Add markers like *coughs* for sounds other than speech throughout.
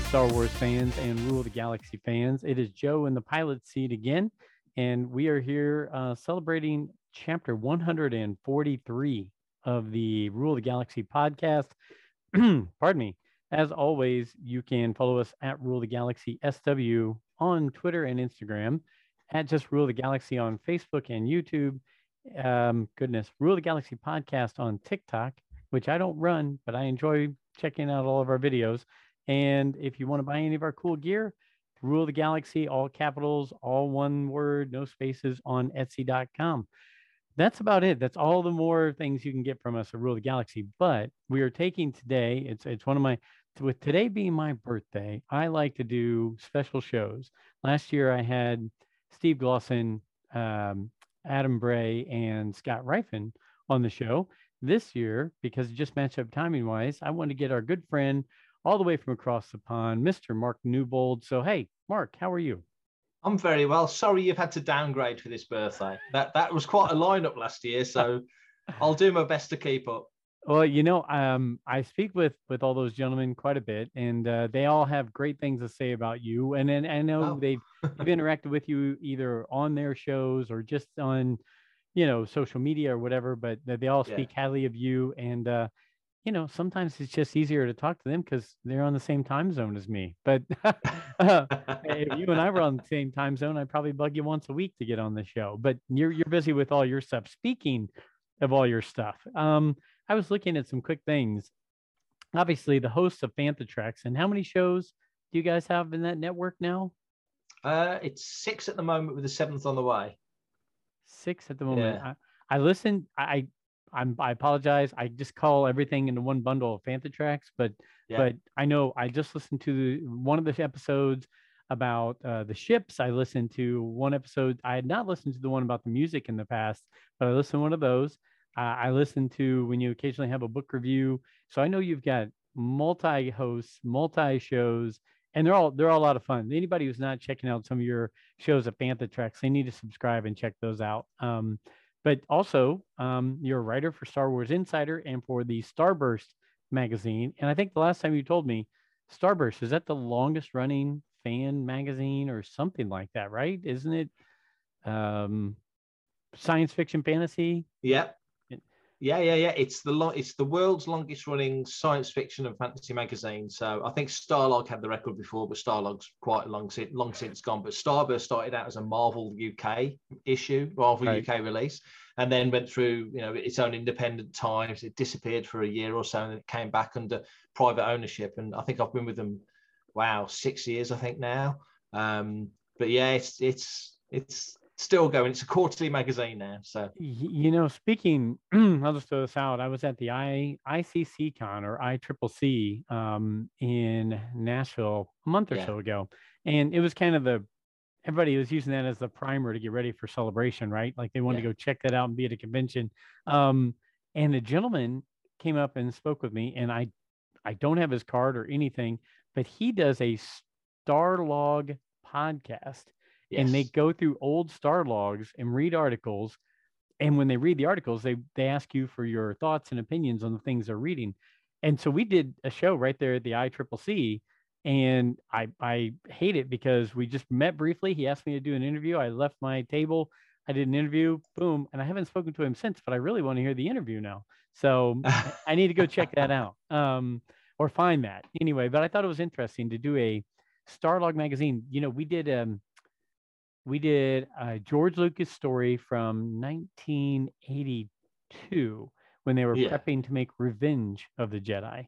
Star Wars fans and Rule the Galaxy fans. It is Joe in the pilot seat again, and we are here uh, celebrating chapter 143 of the Rule the Galaxy podcast. *clears throat* Pardon me. As always, you can follow us at Rule the Galaxy SW on Twitter and Instagram, at just Rule the Galaxy on Facebook and YouTube. Um, goodness, Rule the Galaxy podcast on TikTok, which I don't run, but I enjoy checking out all of our videos. And if you want to buy any of our cool gear, Rule the Galaxy, all capitals, all one word, no spaces on Etsy.com. That's about it. That's all the more things you can get from us at Rule the Galaxy. But we are taking today, it's it's one of my with today being my birthday, I like to do special shows. Last year I had Steve Glosson, um, Adam Bray, and Scott Rifen on the show. This year, because it just matched up timing wise, I want to get our good friend all the way from across the pond, Mr. Mark Newbold. So, hey, Mark, how are you? I'm very well. Sorry you've had to downgrade for this birthday. That that was quite a lineup last year, so *laughs* I'll do my best to keep up. Well, you know, um, I speak with with all those gentlemen quite a bit, and uh, they all have great things to say about you. And then I know oh. they've, *laughs* they've interacted with you either on their shows or just on, you know, social media or whatever. But they all speak yeah. highly of you, and uh, you know, sometimes it's just easier to talk to them because they're on the same time zone as me. But *laughs* uh, if you and I were on the same time zone, I'd probably bug you once a week to get on the show. But you're you're busy with all your stuff. Speaking of all your stuff, um, I was looking at some quick things. Obviously, the host of Fantha Tracks, and how many shows do you guys have in that network now? Uh, it's six at the moment, with the seventh on the way. Six at the moment. Yeah. I, I listened. I I'm I apologize. I just call everything into one bundle of Fantha Tracks, but yeah. but I know I just listened to the, one of the episodes about uh, the ships. I listened to one episode. I had not listened to the one about the music in the past, but I listened to one of those. Uh, I listened to when you occasionally have a book review. So I know you've got multi hosts, multi shows, and they're all they're all a lot of fun. Anybody who's not checking out some of your shows at Fantha Tracks, they need to subscribe and check those out. Um, but also um, you're a writer for Star Wars Insider and for the Starburst magazine. And I think the last time you told me, Starburst is that the longest running fan magazine or something like that, right? Isn't it? Um, science fiction fantasy. Yeah, yeah, yeah, yeah. It's the long, it's the world's longest running science fiction and fantasy magazine. So I think Starlog had the record before, but Starlog's quite long since long since gone. But Starburst started out as a Marvel UK issue, Marvel right. UK release, and then went through you know its own independent times. It disappeared for a year or so, and it came back under private ownership. And I think I've been with them, wow, six years I think now. Um, but yeah, it's it's it's still going. It's a quarterly magazine now. So you know, speaking, *clears throat* I'll just throw this out. I was at the I ICC Con or ICCC um, in Nashville a month or yeah. so ago, and it was kind of the everybody was using that as the primer to get ready for celebration, right? Like they wanted yeah. to go check that out and be at a convention. Um, and a gentleman came up and spoke with me, and I I don't have his card or anything, but he does a Starlog podcast Yes. And they go through old star logs and read articles. And when they read the articles, they they ask you for your thoughts and opinions on the things they're reading. And so we did a show right there at the ICCC, and I I hate it because we just met briefly. He asked me to do an interview. I left my table. I did an interview, boom, and I haven't spoken to him since. But I really want to hear the interview now, so I need to go check that out *laughs* um, or find that anyway. But I thought it was interesting to do a Starlog magazine. You know, we did um, we did a George Lucas story from 1982, when they were Yeah. prepping to make Revenge of the Jedi.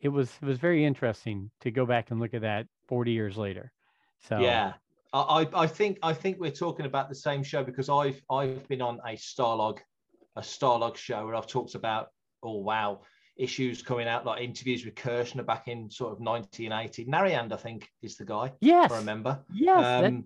It was it was very interesting to go back and look at that 40 years later. So Yeah. I, I think I think we're talking about the same show because I've I've been on a Starlog, a Starlog show where I've talked about oh wow issues coming out like interviews with Kershner back in sort of 1980. Nariand I think is the guy. yes, I remember. yes, Um,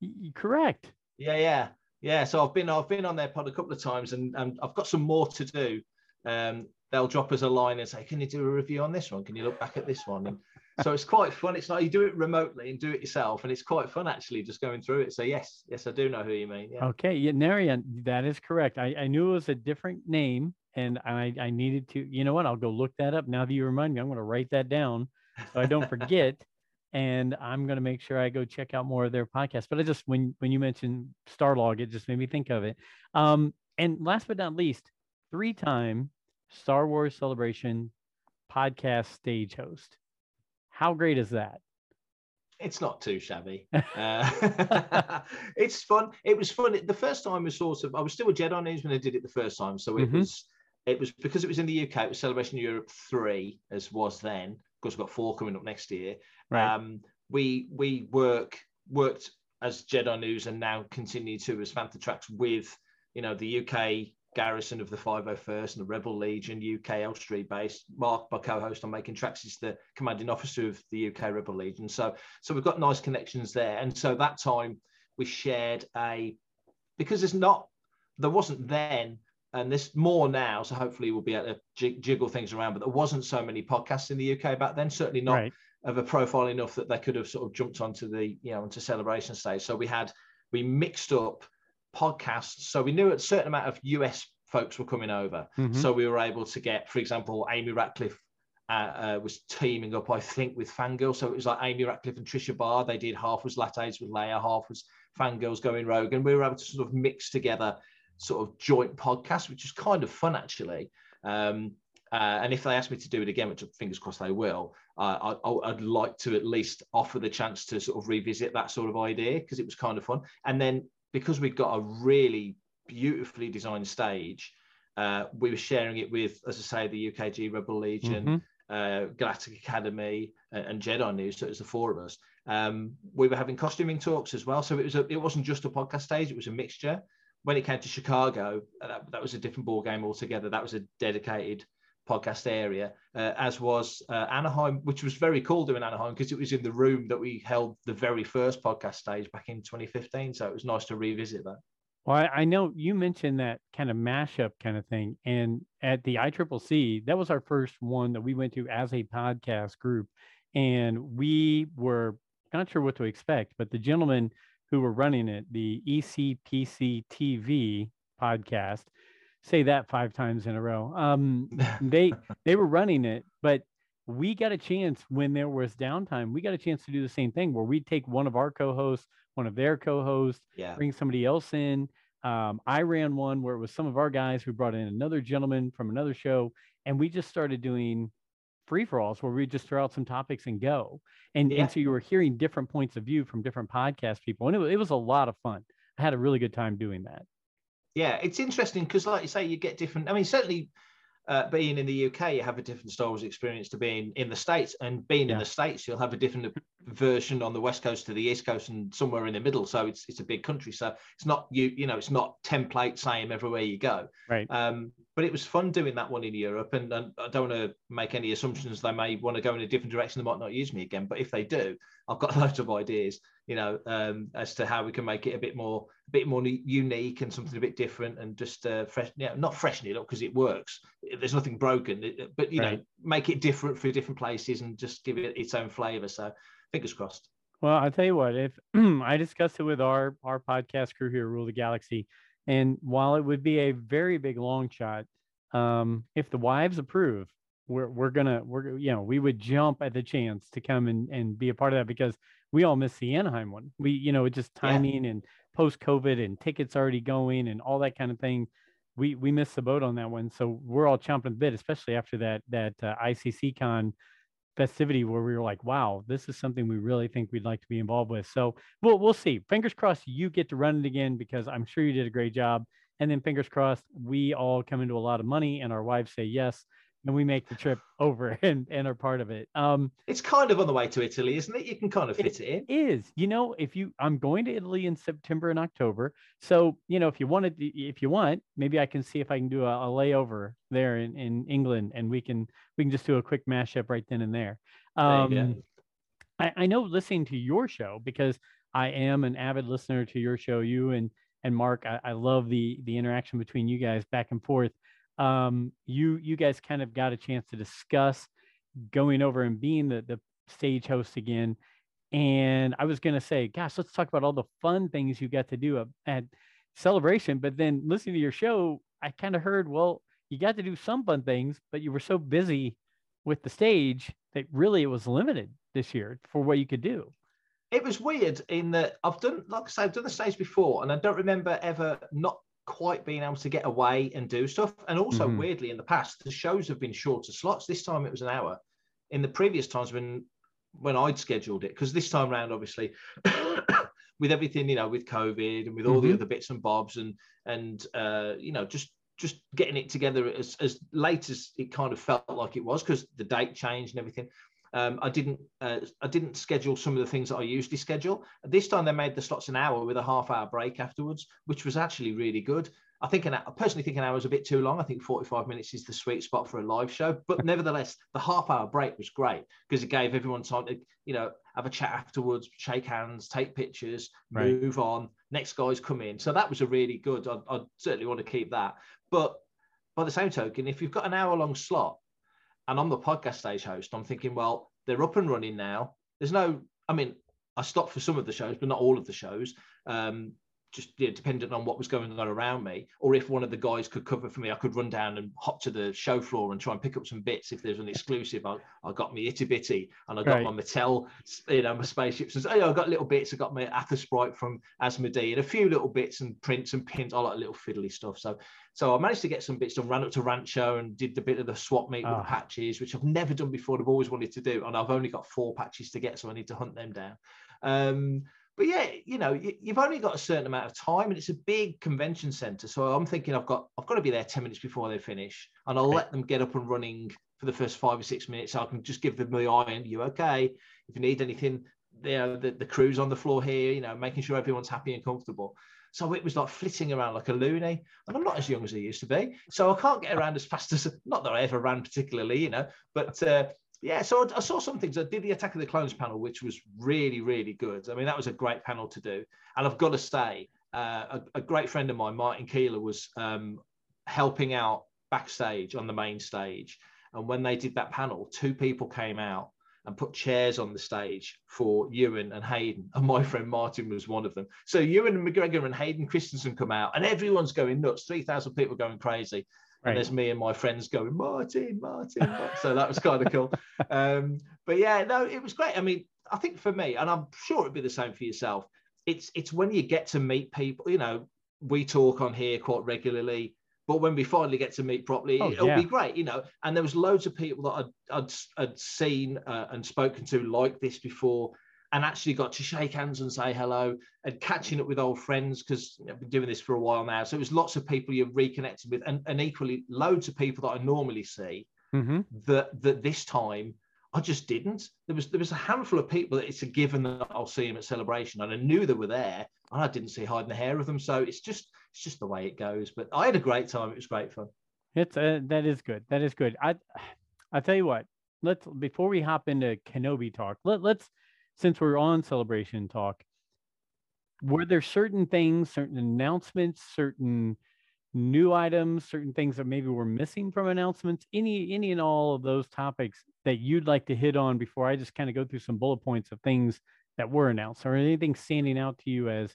y- correct. Yeah, yeah, yeah. So I've been I've been on their pod a couple of times, and, and I've got some more to do. Um, they'll drop us a line and say, "Can you do a review on this one? Can you look back at this one?" And so it's quite fun. It's like you do it remotely and do it yourself, and it's quite fun actually just going through it. So yes, yes, I do know who you mean. Yeah, Okay, yeah, Narian, that is correct. I, I knew it was a different name, and I, I needed to. You know what? I'll go look that up. Now that you remind me, I'm going to write that down so I don't forget. *laughs* and I'm going to make sure I go check out more of their podcasts. But I just when when you mentioned Starlog, it just made me think of it. Um, and last but not least, three-time Star Wars Celebration podcast stage host. How great is that? it's not too shabby. *laughs* Uh, *laughs* it's fun. It was fun. The first time was sort of I was still a Jedi News when I did it the first time, so it Mhm. was it was because it was in the UK. It was Celebration Europe three, as was then. Course, we've got four coming up next year. Right. Um, we we work worked as Jedi News and now continue to as Fantha Tracks with you know the UK garrison of the 501st and the Rebel Legion UK Elstree base. Mark, my co-host on Making Tracks, is the commanding officer of the UK Rebel Legion. So so we've got nice connections there. And so that time we shared a because there's not there wasn't then and this more now so hopefully we'll be able to jig- jiggle things around but there wasn't so many podcasts in the uk back then certainly not right. of a profile enough that they could have sort of jumped onto the you know onto celebration stage so we had we mixed up podcasts so we knew a certain amount of us folks were coming over Mhm. so we were able to get for example amy ratcliffe uh, uh, was teaming up, I think, with Fangirl. So it was like Amy Ratcliffe and Tricia Barr. They did half was Lattes with Leia, half was Fangirls going rogue. And we were able to sort of mix together sort of joint podcast, which is kind of fun, actually. Um, uh, and if they ask me to do it again, which fingers crossed they will, uh, I, I'd like to at least offer the chance to sort of revisit that sort of idea because it was kind of fun. And then because we've got a really beautifully designed stage, uh, we were sharing it with, as I say, the UKG Rebel Legion, Mhm. uh, Galactic Academy, and, and Jedi News. So it was the four of us. Um, we were having costuming talks as well. So it was a, it wasn't just a podcast stage; it was a mixture. When it came to Chicago, uh, that, that was a different ball game altogether. That was a dedicated podcast area, uh, as was uh, Anaheim, which was very cool doing Anaheim because it was in the room that we held the very first podcast stage back in 2015. So it was nice to revisit that. Well, I, know you mentioned that kind of mashup kind of thing, and at the ICCC, that was our first one that we went to as a podcast group, and we were not sure what to expect, but the gentlemen who were running it, the ECPC TV podcast, say that five times in a row. Um, *laughs* they they were running it, but we got a chance when there was downtime. We got a chance to do the same thing where we'd take one of our co-hosts, one of their co-hosts yeah. bring somebody else in. Um, I ran one where it was some of our guys who brought in another gentleman from another show, and we just started doing free for alls where we just throw out some topics and go. And Yeah. and so you were hearing different points of view from different podcast people, and it was, it was a lot of fun. I had a really good time doing that. Yeah, it's interesting because, like you say, you get different. I mean, certainly uh, being in the UK, you have a different Star Wars experience to being in the States, and being in the States, you'll have a different version on the West Coast to the East Coast and somewhere in the middle. So it's it's a big country. So it's not you you know it's not template same everywhere you go. Right. Um, but it was fun doing that one in Europe, and, and I don't want to make any assumptions they may want to go in a different direction. They might not use me again, but if they do, I've got *laughs* loads of ideas, you know, um, as to how we can make it a bit more, a bit more unique and something a bit different, and just uh, fresh, yeah, not freshen it up because it works. There's nothing broken, but you know, make it different for different places and just give it its own flavour. So, fingers crossed. Well, I'll tell you what, if *clears throat* I discussed it with our our podcast crew here, Rule the Galaxy, and while it would be a very big long shot, um, if the wives approve, we're we're gonna we're you know we would jump at the chance to come and and be a part of that because we all miss the Anaheim one. We you know just Yeah. timing and post COVID and tickets already going and all that kind of thing. We we missed the boat on that one, so we're all chomping at the bit, especially after that that uh, ICC con festivity where we were like, wow, this is something we really think we'd like to be involved with. So we'll we'll see. Fingers crossed you get to run it again because I'm sure you did a great job. and then fingers crossed, we all come into a lot of money, and our wives say yes, and we make the trip over *laughs* and, and are part of it. Um, it's kind of on the way to Italy, isn't it? You can kind of fit it, it in. Is you know if you I'm going to Italy in September and October, so you know if you wanted if you want, maybe I can see if I can do a, a layover there in, in England, and we can we can just do a quick mashup right then and there. Um, there I, I know listening to your show because I am an avid listener to your show. You and and Mark, I, I love the the interaction between you guys back and forth um, you you guys kind of got a chance to discuss going over and being the the stage host again. And I was gonna say, gosh, let's talk about all the fun things you got to do at celebration. But then listening to your show, I kind of heard, well, you got to do some fun things, but you were so busy with the stage that really it was limited this year for what you could do. It was weird in that I've done, like I say, I've done the stage before, and I don't remember ever not quite being able to get away and do stuff. And also, mm-hmm. weirdly, in the past, the shows have been shorter slots. This time it was an hour. In the previous times when when I'd scheduled it, because this time around, obviously, *coughs* with everything you know, with COVID and with all mm-hmm. the other bits and bobs, and and uh, you know, just just getting it together as as late as it kind of felt like it was, because the date changed and everything. Um, I didn't uh, I didn't schedule some of the things that I usually schedule. This time they made the slots an hour with a half hour break afterwards, which was actually really good. I think an, I personally think an hour is a bit too long. I think 45 minutes is the sweet spot for a live show. But *laughs* nevertheless, the half hour break was great because it gave everyone time to, you know, have a chat afterwards, shake hands, take pictures, right. move on. Next guys come in. So that was a really good. I'd, I'd certainly want to keep that. But by the same token, if you've got an hour long slot, and I'm the podcast stage host. I'm thinking, well, they're up and running now. There's no, I mean, I stopped for some of the shows, but not all of the shows. Um, just yeah, dependent on what was going on around me, or if one of the guys could cover for me, I could run down and hop to the show floor and try and pick up some bits. If there's an exclusive, I, I got my itty bitty and I got right. my Mattel, you know, my spaceships. And so, oh, I got little bits. I got my Aethersprite from Asmodee and a few little bits and prints and pins. I like little fiddly stuff. So, so I managed to get some bits done. Ran up to Rancho and did the bit of the swap meet oh. with ah. patches, which I've never done before. I've always wanted to do, and I've only got four patches to get, so I need to hunt them down. Um, but yeah, you know, you've only got a certain amount of time, and it's a big convention center. So I'm thinking I've got I've got to be there ten minutes before they finish, and I'll let them get up and running for the first five or six minutes. So I can just give them the eye and you okay. If you need anything, there the, the crew's on the floor here, you know, making sure everyone's happy and comfortable. So it was like flitting around like a loony. And I'm not as young as I used to be. So I can't get around as fast as, not that I ever ran particularly, you know, but uh, yeah, so I, saw some things. I did the Attack of the Clones panel, which was really, really good. I mean, that was a great panel to do. And I've got to say, uh, a, a, great friend of mine, Martin Keeler, was um, helping out backstage on the main stage. And when they did that panel, two people came out and put chairs on the stage for Ewan and Hayden. And my friend Martin was one of them. So Ewan and McGregor and Hayden Christensen come out, and everyone's going nuts. 3,000 people going crazy. Right. And there's me and my friends going, Martin, Martin. Martin. so that was kind of cool. *laughs* Um, but yeah, no, it was great. I mean, I think for me, and I'm sure it'd be the same for yourself, it's it's when you get to meet people, you know, we talk on here quite regularly, but when we finally get to meet properly, oh, it'll yeah. be great, you know. And there was loads of people that I'd, I'd, I'd seen uh, and spoken to like this before and actually got to shake hands and say hello and catching up with old friends because I've been doing this for a while now. So it was lots of people you've reconnected with, and, and equally loads of people that I normally see mm-hmm. that that this time I just didn't. There was there was a handful of people that it's a given that I'll see them at celebration, and I knew they were there, and I didn't see hiding the hair of them. So it's just it's just the way it goes. But I had a great time. It was great fun. It's uh, that is good. That is good. I I tell you what. Let's before we hop into Kenobi talk. Let let's since we're on celebration talk, were there certain things, certain announcements, certain new items, certain things that maybe were missing from announcements, any any and all of those topics that you'd like to hit on before I just kind of go through some bullet points of things that were announced, or anything standing out to you as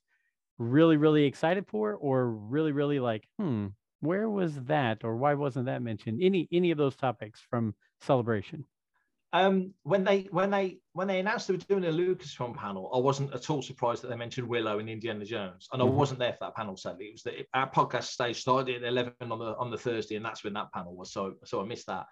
really, really excited for, or really, really like, hmm, where was that, or why wasn't that mentioned? Any any of those topics from celebration? Um, when they when they when they announced they were doing a Lucasfilm panel, I wasn't at all surprised that they mentioned Willow and Indiana Jones, and mm-hmm. I wasn't there for that panel. Sadly, it was that our podcast stage started at eleven on the on the Thursday, and that's when that panel was. So so I missed that.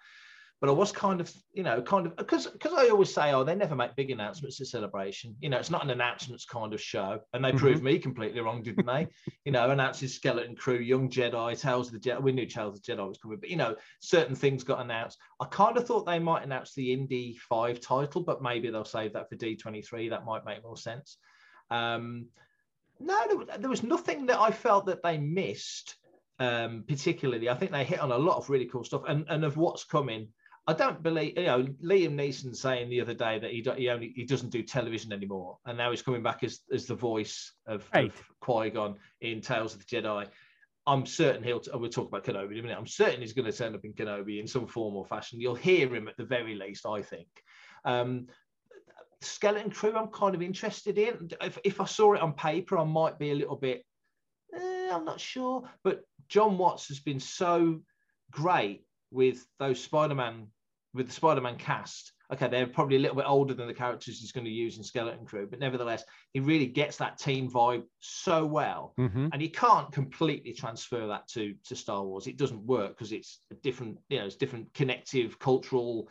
But I was kind of, you know, kind of because because I always say, oh, they never make big announcements at celebration. You know, it's not an announcements kind of show, and they mm-hmm. proved me completely wrong, didn't they? you know, announcing Skeleton Crew, Young Jedi, Tales of the Jedi. We knew Tales of the Jedi was coming, but you know, certain things got announced. I kind of thought they might announce the Indy Five title, but maybe they'll save that for D23. That might make more sense. Um, no, there, there was nothing that I felt that they missed um, particularly. I think they hit on a lot of really cool stuff, and and of what's coming. I don't believe you know Liam Neeson saying the other day that he he only he doesn't do television anymore, and now he's coming back as as the voice of, right. of Qui Gon in Tales of the Jedi. I'm certain he'll. We'll talk about Kenobi in a minute. I'm certain he's going to turn up in Kenobi in some form or fashion. You'll hear him at the very least, I think. Um, Skeleton Crew, I'm kind of interested in. If, if I saw it on paper, I might be a little bit. Eh, I'm not sure, but Jon Watts has been so great with those Spider-Man with the Spider-Man cast. Okay, they're probably a little bit older than the characters he's going to use in Skeleton Crew, but nevertheless, he really gets that team vibe so well, mm-hmm. and he can't completely transfer that to to Star Wars. It doesn't work because it's a different, you know, it's different connective cultural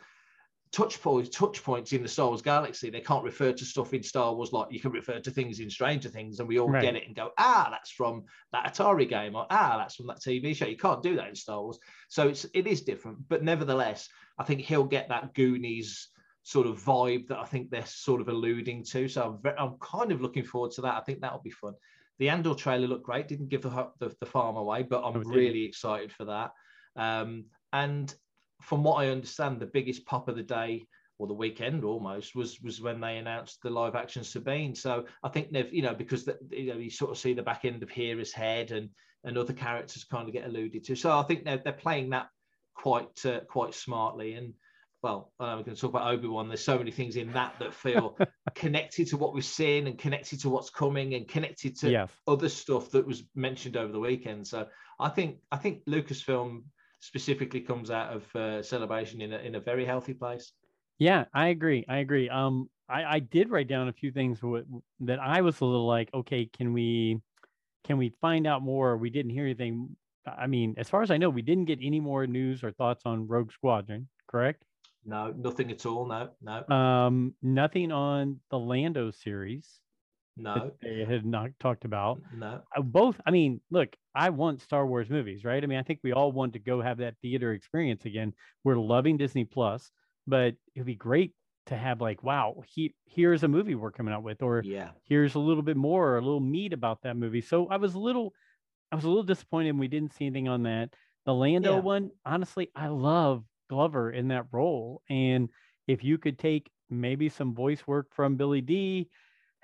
touch points, touch points in the Star Wars galaxy. They can't refer to stuff in Star Wars like you can refer to things in Stranger Things, and we all right. get it and go, ah, that's from that Atari game, or ah, that's from that TV show. You can't do that in Star Wars, so it's it is different. But nevertheless, I think he'll get that Goonies sort of vibe that I think they're sort of alluding to. So I'm, very, I'm kind of looking forward to that. I think that'll be fun. The Andor trailer looked great. Didn't give the the, the farm away, but I'm really excited for that. Um, and from what I understand, the biggest pop of the day or the weekend almost was was when they announced the live action Sabine. So I think they've you know because the, you know you sort of see the back end of Hera's head and and other characters kind of get alluded to. So I think they're they're playing that quite uh, quite smartly and. Well, I know we can talk about Obi Wan. There's so many things in that that feel *laughs* connected to what we've seen and connected to what's coming and connected to yes. other stuff that was mentioned over the weekend. So I think I think Lucasfilm specifically comes out of uh, celebration in a, in a very healthy place. Yeah, I agree. I agree. Um, I, I did write down a few things that I was a little like, okay, can we, can we find out more? We didn't hear anything. I mean, as far as I know, we didn't get any more news or thoughts on Rogue Squadron, correct? No, nothing at all. No, no. Um, nothing on the Lando series. No, they had not talked about. No, uh, both. I mean, look, I want Star Wars movies, right? I mean, I think we all want to go have that theater experience again. We're loving Disney Plus, but it'd be great to have like, wow, he, here's a movie we're coming out with, or yeah, here's a little bit more, or a little meat about that movie. So I was a little, I was a little disappointed we didn't see anything on that. The Lando yeah. one, honestly, I love Glover in that role, and if you could take maybe some voice work from Billy Dee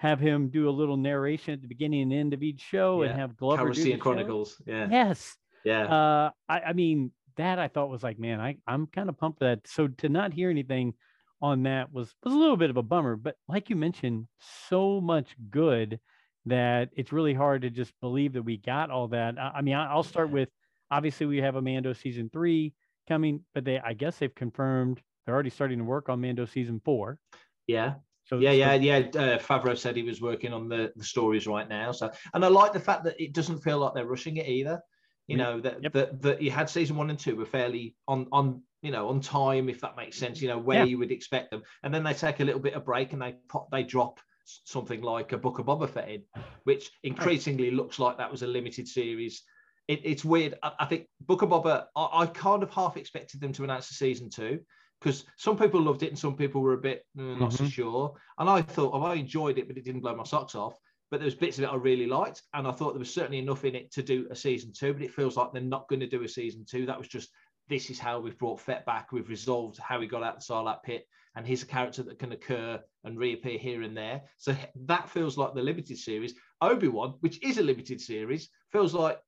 have him do a little narration at the beginning and end of each show yeah. and have Glover Calrissian Chronicles. Show. Yeah. Yes. Yeah. Uh, I, I mean, that I thought was like, man, I, I'm kind of pumped for that. So to not hear anything on that was was a little bit of a bummer. But like you mentioned, so much good that it's really hard to just believe that we got all that. I, I mean, I, will start with obviously we have a Mando season three coming, but they I guess they've confirmed they're already starting to work on Mando season four. Yeah. So yeah, yeah, yeah. Uh, Favreau said he was working on the, the stories right now. So, and I like the fact that it doesn't feel like they're rushing it either. You know that yep. that that you had season one and two were fairly on on you know on time, if that makes sense. You know where yeah. you would expect them, and then they take a little bit of break and they pop they drop something like a Book of Boba Fett in, which *laughs* increasingly looks like that was a limited series. It, it's weird. I, I, think Book of Boba. I, I kind of half expected them to announce a season two because some people loved it and some people were a bit mm, not mm-hmm. so sure. And I thought, oh, I enjoyed it, but it didn't blow my socks off. But there was bits of it I really liked, and I thought there was certainly enough in it to do a season two. But it feels like they're not going to do a season two. That was just this is how we've brought Fett back. We've resolved how he got out of the Sarlacc pit, and he's a character that can occur and reappear here and there. So that feels like the limited series. Obi Wan, which is a limited series, feels like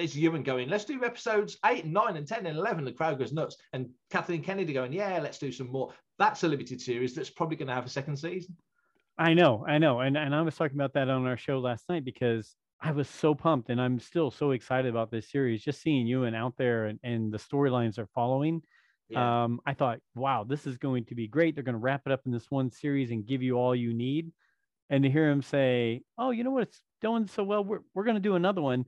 there's Ewan going, let's do episodes eight nine and 10 and 11. The crowd goes nuts. And Kathleen Kennedy going, yeah, let's do some more. That's a limited series that's probably going to have a second season. I know, I know. And, and I was talking about that on our show last night because I was so pumped and I'm still so excited about this series. Just seeing Ewan out there and, and the storylines are following. Yeah. Um, I thought, wow, this is going to be great. They're going to wrap it up in this one series and give you all you need. And to hear him say, oh, you know what? It's doing so well. We're, we're going to do another one.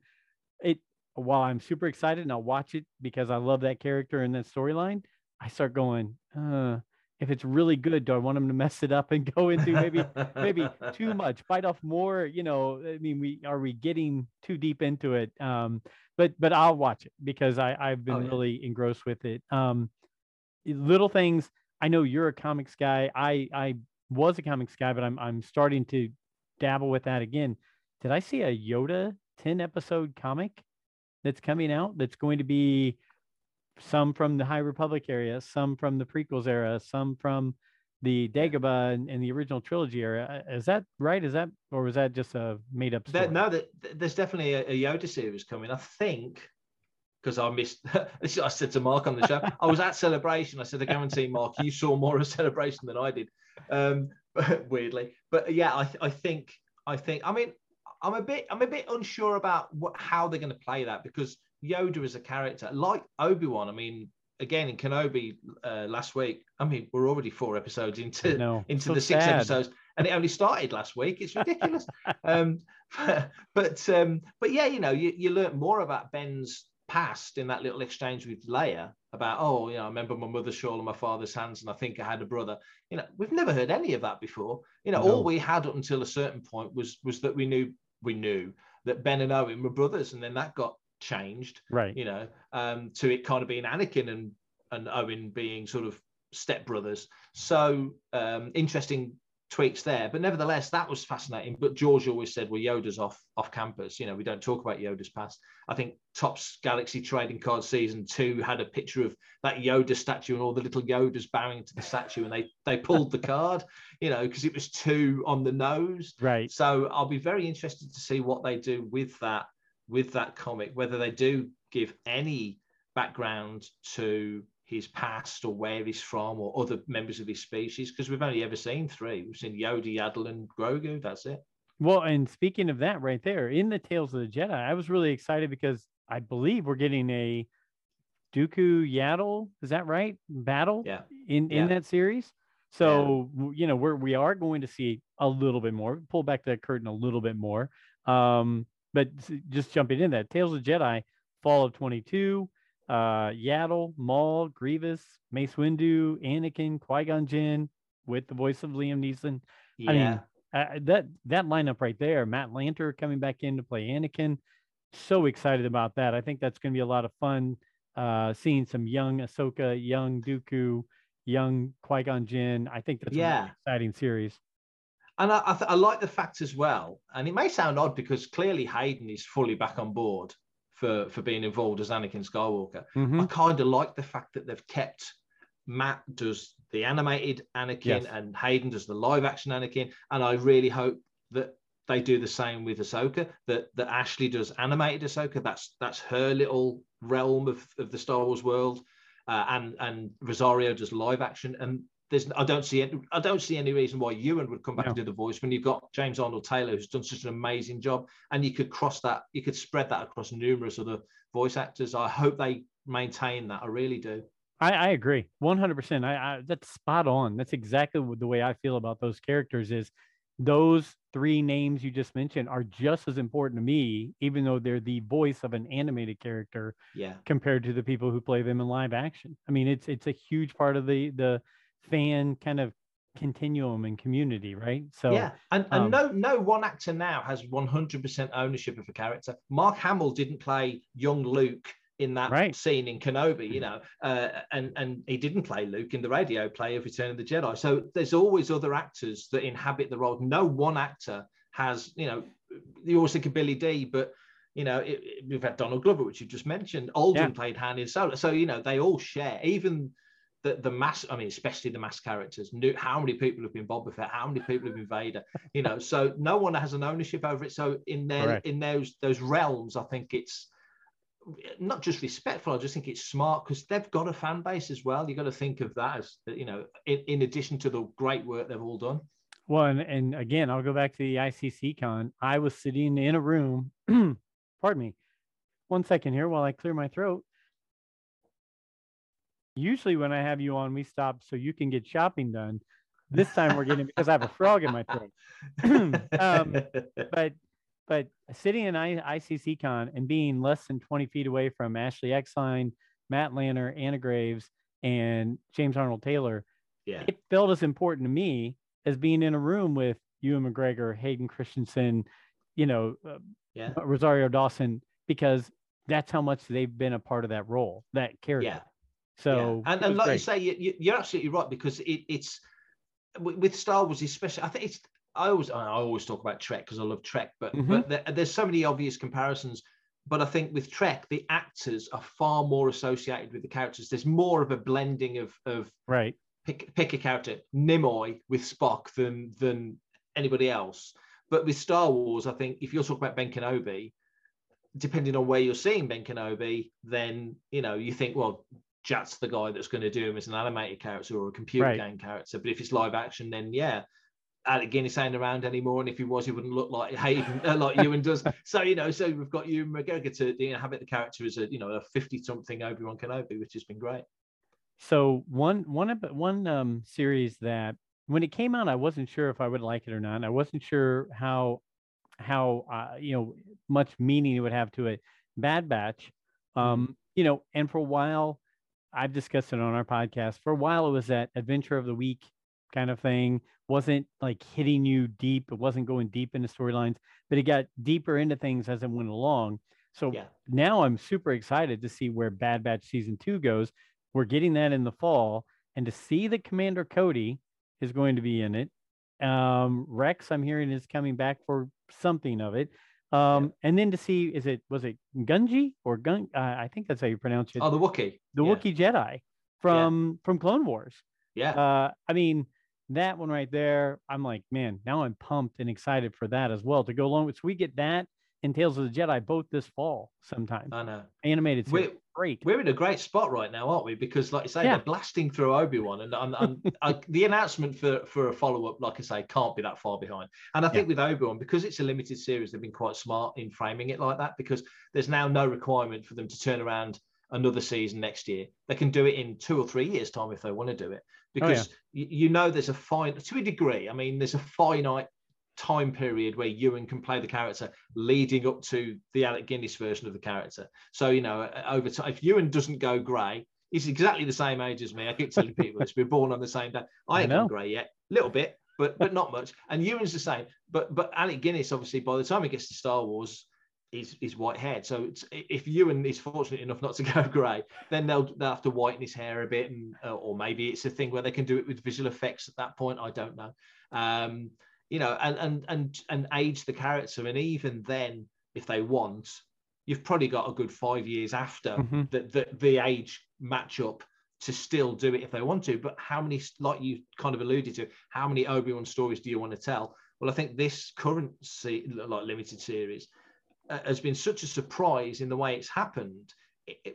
It while I'm super excited and I'll watch it because I love that character and that storyline, I start going, uh, if it's really good, do I want them to mess it up and go into maybe maybe too *laughs* much, bite off more? You know, I mean, we are we getting too deep into it? Um, but but I'll watch it because I I've been oh, yeah. really engrossed with it. Um, little things. I know you're a comics guy. I I was a comics guy, but I'm I'm starting to dabble with that again. Did I see a Yoda 10 episode comic that's coming out that's going to be some from the High Republic area, some from the prequels era, some from the Dagobah and, and, the original trilogy era. Uh, is that right? Is that or was that just a made up story? no, that, there's definitely a, a, Yoda series coming. I think because I missed. *laughs* I said to Mark on the show, I was at Celebration. I said, I guarantee, Mark, you saw more of Celebration than I did. Um, *laughs* weirdly, but yeah, I, I think I think I mean I'm a bit I'm a bit unsure about what how they're going to play that because Yoda is a character, like Obi Wan. I mean, again in Kenobi uh, last week. I mean, we're already four episodes into no, into so the six sad. episodes, and it only started last week. It's ridiculous. *laughs* um, *laughs* but um, but yeah, you know, you you learn more about Ben's past in that little exchange with Leia about, oh, you know, I remember my mother's shawl and my father's hands, and I think I had a brother. You know, we've never heard any of that before. You know, no. all we had up until a certain point was was that we knew we knew that Ben and Owen were brothers, and then that got changed, right? You know, um, to it kind of being Anakin and and Owen being sort of stepbrothers. So um, interesting tweaks there, but nevertheless, that was fascinating. But George always said, "Well, Yoda's off off campus. You know, we don't talk about Yoda's past." I think Topps Galaxy Trading Card Season Two had a picture of that Yoda statue and all the little Yodas bowing to the statue, and they they pulled the card, you know, because it was too on the nose. Right. So I'll be very interested to see what they do with that with that comic, whether they do give any background to his past or where he's from or other members of his species, because we've only ever seen three. We've seen Yoda, Yaddle, and Grogu. That's it. Well, and speaking of that right there, in the Tales of the Jedi, I was really excited because I believe we're getting a Dooku Yaddle, is that right? Battle yeah. in, in that series. So, yeah. you know, we're, we are going to see a little bit more, pull back that curtain a little bit more. Um, but just jumping in that Tales of Jedi, Fall of 22, uh, Yaddle, Maul, Grievous, Mace Windu, Anakin, Qui Gon Jinn, with the voice of Liam Neeson. Yeah. I mean, uh, that that lineup right there, Matt Lanter coming back in to play Anakin. So excited about that. I think that's going to be a lot of fun. Uh, seeing some young Ahsoka, young Dooku, young Qui Gon Jinn. I think that's yeah. a really exciting series. And I, I, th- I, like the fact as well, and it may sound odd because clearly Hayden is fully back on board for, for being involved as Anakin Skywalker. Mm-hmm. I kind of like the fact that they've kept Matt does the animated Anakin yes. and Hayden does the live action Anakin. And I really hope that they do the same with Ahsoka, that, that Ashley does animated Ahsoka. That's that's her little realm of, of the Star Wars world. Uh, and and Rosario does live action. And there's I don't see any, I don't see any reason why Ewan would come back no. and do the voice when you've got James Arnold Taylor who's done such an amazing job, and you could cross that, you could spread that across numerous other voice actors. I hope they maintain that. I really do. I, I agree, one hundred percent. I that's spot on. That's exactly the way I feel about those characters. Is those three names you just mentioned are just as important to me, even though they're the voice of an animated character. Yeah. Compared to the people who play them in live action. I mean, it's it's a huge part of the the fan kind of continuum and community, right? So yeah, and, and um, no no one actor now has 100% ownership of a character. Mark Hamill didn't play young Luke in that right. scene in Kenobi, you know, uh, and and he didn't play Luke in the radio play of Return of the Jedi. So there's always other actors that inhabit the role. No one actor has, you know, you always think of Billy Dee, but you know, it, it, we've had Donald Glover, which you just mentioned. Alden yeah. played Han in Solo, so you know they all share. Even the, the mass, I mean, especially the mass characters, knew how many people have been Boba Fett, how many people have been Vader, you know, so no one has an ownership over it. So in their Correct. in those those realms, I think it's not just respectful, I just think it's smart because they've got a fan base as well. You've got to think of that as you know, in, in addition to the great work they've all done. Well, and, and again, I'll go back to the ICC con. I was sitting in a room, *clears throat* pardon me, one second here while I clear my throat usually when I have you on, we stop so you can get shopping done. This time we're getting because I have a frog in my throat. *clears throat* um, but but sitting in I, ICC Con and being less than 20 feet away from Ashley Eckstein, Matt Lanter, Anna Graves, and James Arnold Taylor, Yeah. it felt as important to me as being in a room with Ewan McGregor, Hayden Christensen, you know, uh, Yeah. Rosario Dawson, because that's how much they've been a part of that role, that character. Yeah. So, yeah. and, and like you great. say, you, you- you're absolutely right because it, it's with Star Wars, especially. I think it's. I always I always talk about Trek because I love Trek, but Mhm. but there, there's so many obvious comparisons. But I think with Trek, the actors are far more associated with the characters. There's more of a blending of of right. pick pick a character Nimoy with Spock than than anybody else. But with Star Wars, I think if you're talking about Ben Kenobi, depending on where you're seeing Ben Kenobi, then you know you think, well, Jat's the guy that's going to do him as an animated character or a computer Right. game character. But if it's live action, then yeah. Alec Guinness ain't around anymore, and if he was, he wouldn't look like Hayden, *laughs* uh, like Ewan does. So you know, so we've got Ewan McGregor to you know, inhabit the character as a you know a fifty-something Obi Wan Kenobi, which has been great. So one one of one um series that when it came out, I wasn't sure if I would like it or not. I wasn't sure how how uh, you know much meaning it would have to it. Bad Batch, um, you know, and for a while, I've discussed it on our podcast. For a while, it was that adventure of the week kind of thing. wasn't like hitting you deep. It wasn't going deep into storylines, but it got deeper into things as it went along. So Yeah. now I'm super excited to see where Bad Batch season two goes. We're getting that in the fall, and to see that Commander Cody is going to be in it. Um, Rex, I'm hearing is coming back for something of it. Um, and then to see is it was it Gungi or Gun? Uh, I think that's how you pronounce it. Oh, the Wookiee. the yeah. Wookiee Jedi from from Clone Wars. Yeah. Uh, I mean that one right there. I'm like, man, now I'm pumped and excited for that as well to go along with. So we get that and Tales of the Jedi both this fall sometime. I know. Animated series. We're- great. We're in a great spot right now, aren't we? Because, like I say, Yeah. they're blasting through Obi Wan, and, and, and I, *laughs* uh, the announcement for for a follow up, like I say, can't be that far behind. And I think with Obi Wan, because it's a limited series, they've been quite smart in framing it like that. Because there's now no requirement for them to turn around another season next year. They can do it in two or three years' time if they want to do it. Oh, because y- you know there's a fine to a degree. I mean, there's a finite time period where Ewan can play the character leading up to the Alec Guinness version of the character. So, you know, uh, over time, if Ewan doesn't go grey, he's exactly the same age as me. I keep telling people this, we're born on the same day. *laughs* I ain't gone grey yet, a little bit, but but not much. And Ewan's the same. But but Alec Guinness, obviously, by the time he gets to Star Wars, is is white haired. So it's, if Ewan is fortunate enough not to *laughs* go grey, then they'll they'll have to whiten his hair a bit, and uh, or maybe it's a thing where they can do it with visual effects at that point. I don't know. Um, you know, and and and and age the character, and even then, if they want, you've probably got a good five years after Mhm. the, the the age match up to still do it if they want to. But how many, like you kind of alluded to, how many Obi Wan stories do you want to tell? Well, I think this current se- like limited series uh, has been such a surprise in the way it's happened.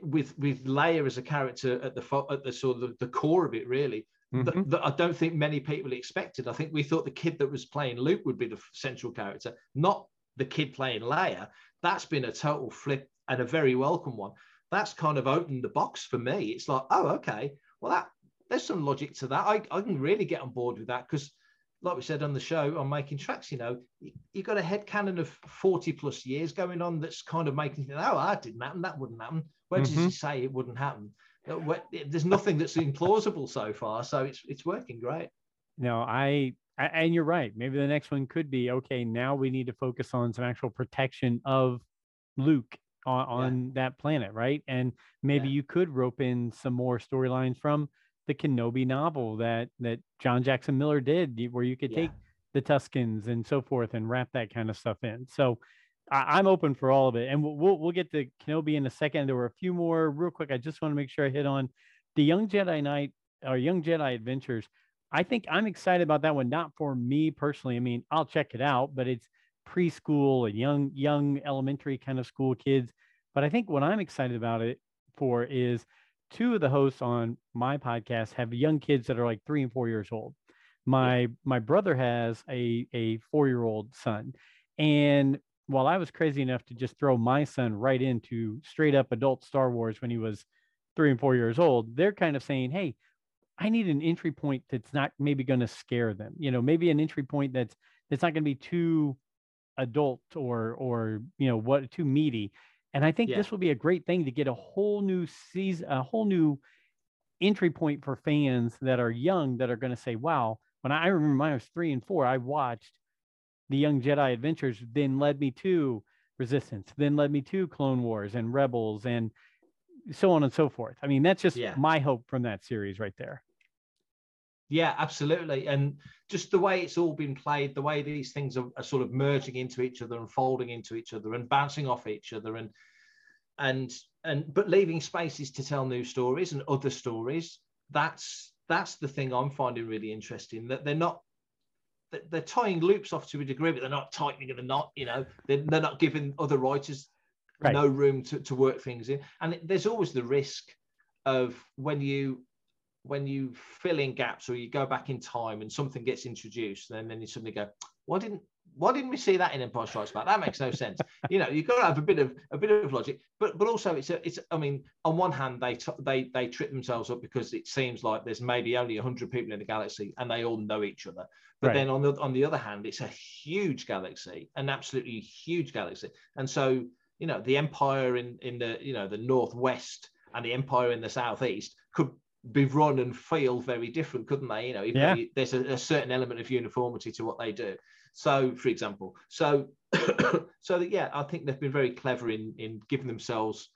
With with Leia as a character at the fo- at the sort of the, the core of it, really, that, Mhm. that I don't think many people expected. I think we thought the kid that was playing Luke would be the central character, not the kid playing Leia. That's been a total flip and a very welcome one. That's kind of opened the box for me. It's like, oh, okay, well, that there's some logic to that. I, I can really get on board with that because, like we said on the show on making tracks, you know, you, have got a head canon of 40 plus years going on that's kind of making you oh, that didn't happen, that wouldn't happen. Where does Mhm. it say it wouldn't happen? Uh, There's nothing that's implausible so far, so it's it's working great. No, I, I and you're right. Maybe the next one could be okay. Now we need to focus on some actual protection of Luke on, on that planet, right? And maybe Yeah. you could rope in some more storylines from the Kenobi novel that that John Jackson Miller did, where you could Yeah. take the Tuscans and so forth and wrap that kind of stuff in. So I, I'm open for all of it, and we'll, we'll we'll get to Kenobi in a second. There were a few more real quick. I just want to make sure I hit on the Young Jedi Knight or Young Jedi Adventures. I think I'm excited about that one. Not for me personally. I mean, I'll check it out, but it's preschool and young young elementary kind of school kids. But I think what I'm excited about it for is two of the hosts on my podcast have young kids that are like three and four years old. My my brother has a a four year old son, and while I was crazy enough to just throw my son right into straight up adult Star Wars when he was three and four years old, they're kind of saying, "Hey, I need an entry point that's not maybe going to scare them. You know, maybe an entry point that's that's not going to be too adult or or you know what too meaty." And I think Yeah. this will be a great thing to get a whole new season, a whole new entry point for fans that are young that are going to say, wow, when I, I remember when I was three and four, I watched the Young Jedi Adventures, then led me to Resistance, then led me to Clone Wars and Rebels and so on and so forth. I mean, that's just Yeah. my hope from that series right there. Yeah, absolutely. And just the way it's all been played, the way these things are, are sort of merging into each other and folding into each other and bouncing off each other and and and but leaving spaces to tell new stories and other stories. That's that's the thing I'm finding really interesting. That they're not they're- tying loops off to a degree, but they're not tightening the knot. You know, they're, they're not giving other writers Right. no room to, to work things in. And it- there's always the risk of when you when you fill in gaps or you go back in time and something gets introduced, and then you suddenly go, why didn't why didn't we see that in Empire Strikes Back? That makes no sense. *laughs* you know, you've got to have a bit of a bit of logic, but but also it's a, it's. I mean, on one hand, they t- they they trip themselves up because it seems like there's maybe only hundred people in the galaxy and they all know each other. But Right. then on the on the other hand, it's a huge galaxy, an absolutely huge galaxy, and so you know the empire in in the you know the northwest and the empire in the southeast could be run and feel very different, couldn't they? You know, Yeah. there's a, a certain element of uniformity to what they do. So, for example, so *coughs* so that yeah, I think they've been very clever in in giving themselves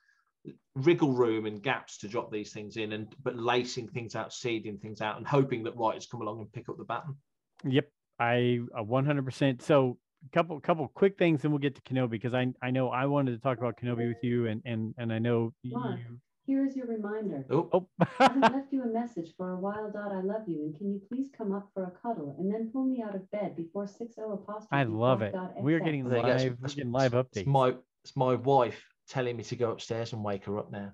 wriggle room and gaps to drop these things in, and but lacing things out, seeding things out, and hoping that writers come along and pick up the baton. Yep, I uh, 100%. So, couple couple quick things, and we'll get to Kenobi because I I know I wanted to talk about Kenobi with you, and and and I know you. Mark. Here is your reminder. Oh, Oh, *laughs* I have *laughs* left you a message for a while. Dot. I love you, and can you please come up for a cuddle and then pull me out of bed before six o apostrophe. I love it. We're getting There you go. live. We're That's- getting live It's updates. my it's my wife telling me to go upstairs and wake her up now.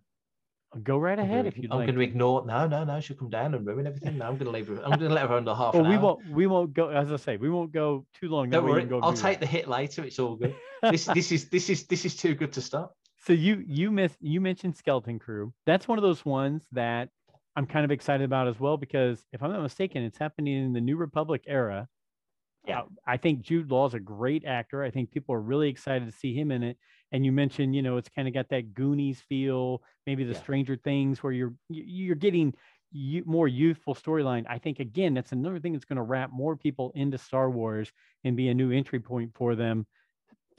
Go right ahead gonna- if you'd I'm like. going to ignore. No, no, no. She'll come down and ruin everything. No, I'm going to leave her. I'm going to let her under half Well, an we hour. won't. We won't go. As I say, we won't go too long. that Don't worry. can go I'll take that. the hit later. It's all good. *laughs* this this is this is this is too good to stop. So you you miss you mentioned Skeleton Crew. That's one of those ones that I'm kind of excited about as well because if I'm not mistaken, it's happening in the New Republic era. Yeah. Uh, I think Jude Law's a great actor. I think people are really excited to see him in it. And you mentioned, you know, it's kind of got that Goonies feel, maybe the Yeah. Stranger Things, where you're you- you're getting you, more youthful storyline. I think again, that's another thing that's going to wrap more people into Star Wars and be a new entry point for them.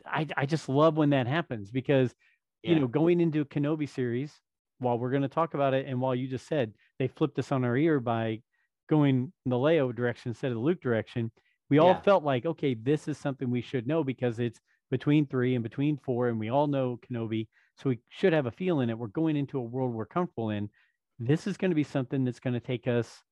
I I just love when that happens because you know, going into a Kenobi series, while we're going to talk about it, and while you just said they flipped us on our ear by going in the Leia direction instead of the Luke direction, we all felt like, okay, this is something we should know because it's between three and between four, and we all know Kenobi, so we should have a feeling that. We're going into a world we're comfortable in. This is going to be something that's going to take us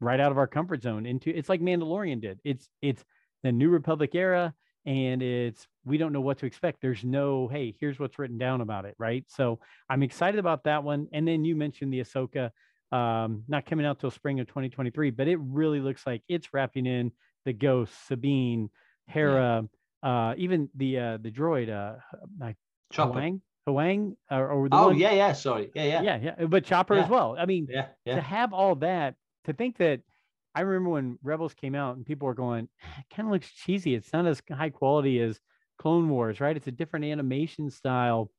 right out of our comfort zone into it's like Mandalorian did. It's it's the New Republic era and it's we don't know what to expect. There's no, hey, here's what's written down about it, right? So I'm excited about that one. And then you mentioned the Ahsoka, um, not coming out till spring of 2023, but it really looks like it's wrapping in the Ghost, Sabine, Hera, uh, even the uh, the droid, uh, like Chopper. Huang, Huang, or, or the Oh one, yeah, yeah. Sorry. Yeah, yeah, yeah, yeah, but Chopper as well. I mean, yeah, yeah. to have all that, to think that I remember when Rebels came out and people were going, "Ah, it kind of looks cheesy. It's not as high quality as Clone Wars, right? It's a different animation style.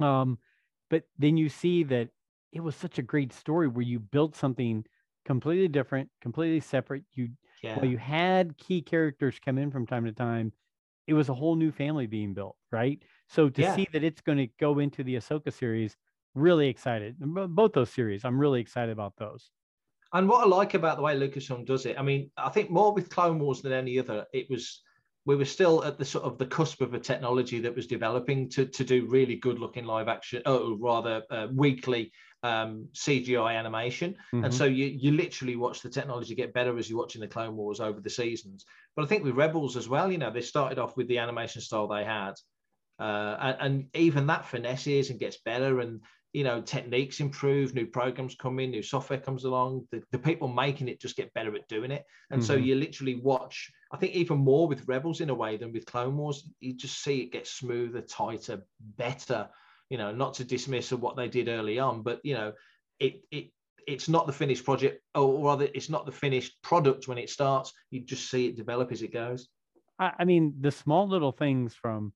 Um, but then you see that it was such a great story where you built something completely different, completely separate. You yeah. while you had key characters come in from time to time, it was a whole new family being built, right? So to Yeah. see that it's going to go into the Ahsoka series, really excited. Bo- Both those series, I'm really excited about those. And what I like about the way Lucasfilm does it, I mean, I think more with Clone Wars than any other, it was we were still at the sort of the cusp of a technology that was developing to to do really good looking live action, oh, rather uh, weekly um, CGI animation. And Mhm. so you you literally watch the technology get better as you're watching the Clone Wars over the seasons. But I think with Rebels as well, you know, they started off with the animation style they had, uh, and, and even that finesses and gets better, and you know, techniques improve, new programs come in, new software comes along. The, the people making it just get better at doing it, and so Mhm. you literally watch. I think even more with Rebels in a way than with Clone Wars. You just see it get smoother, tighter, better. You know, not to dismiss of what they did early on, but you know, it it it's not the finished project, or rather, it's not the finished product when it starts. You just see it develop as it goes. I, I mean, the small little things from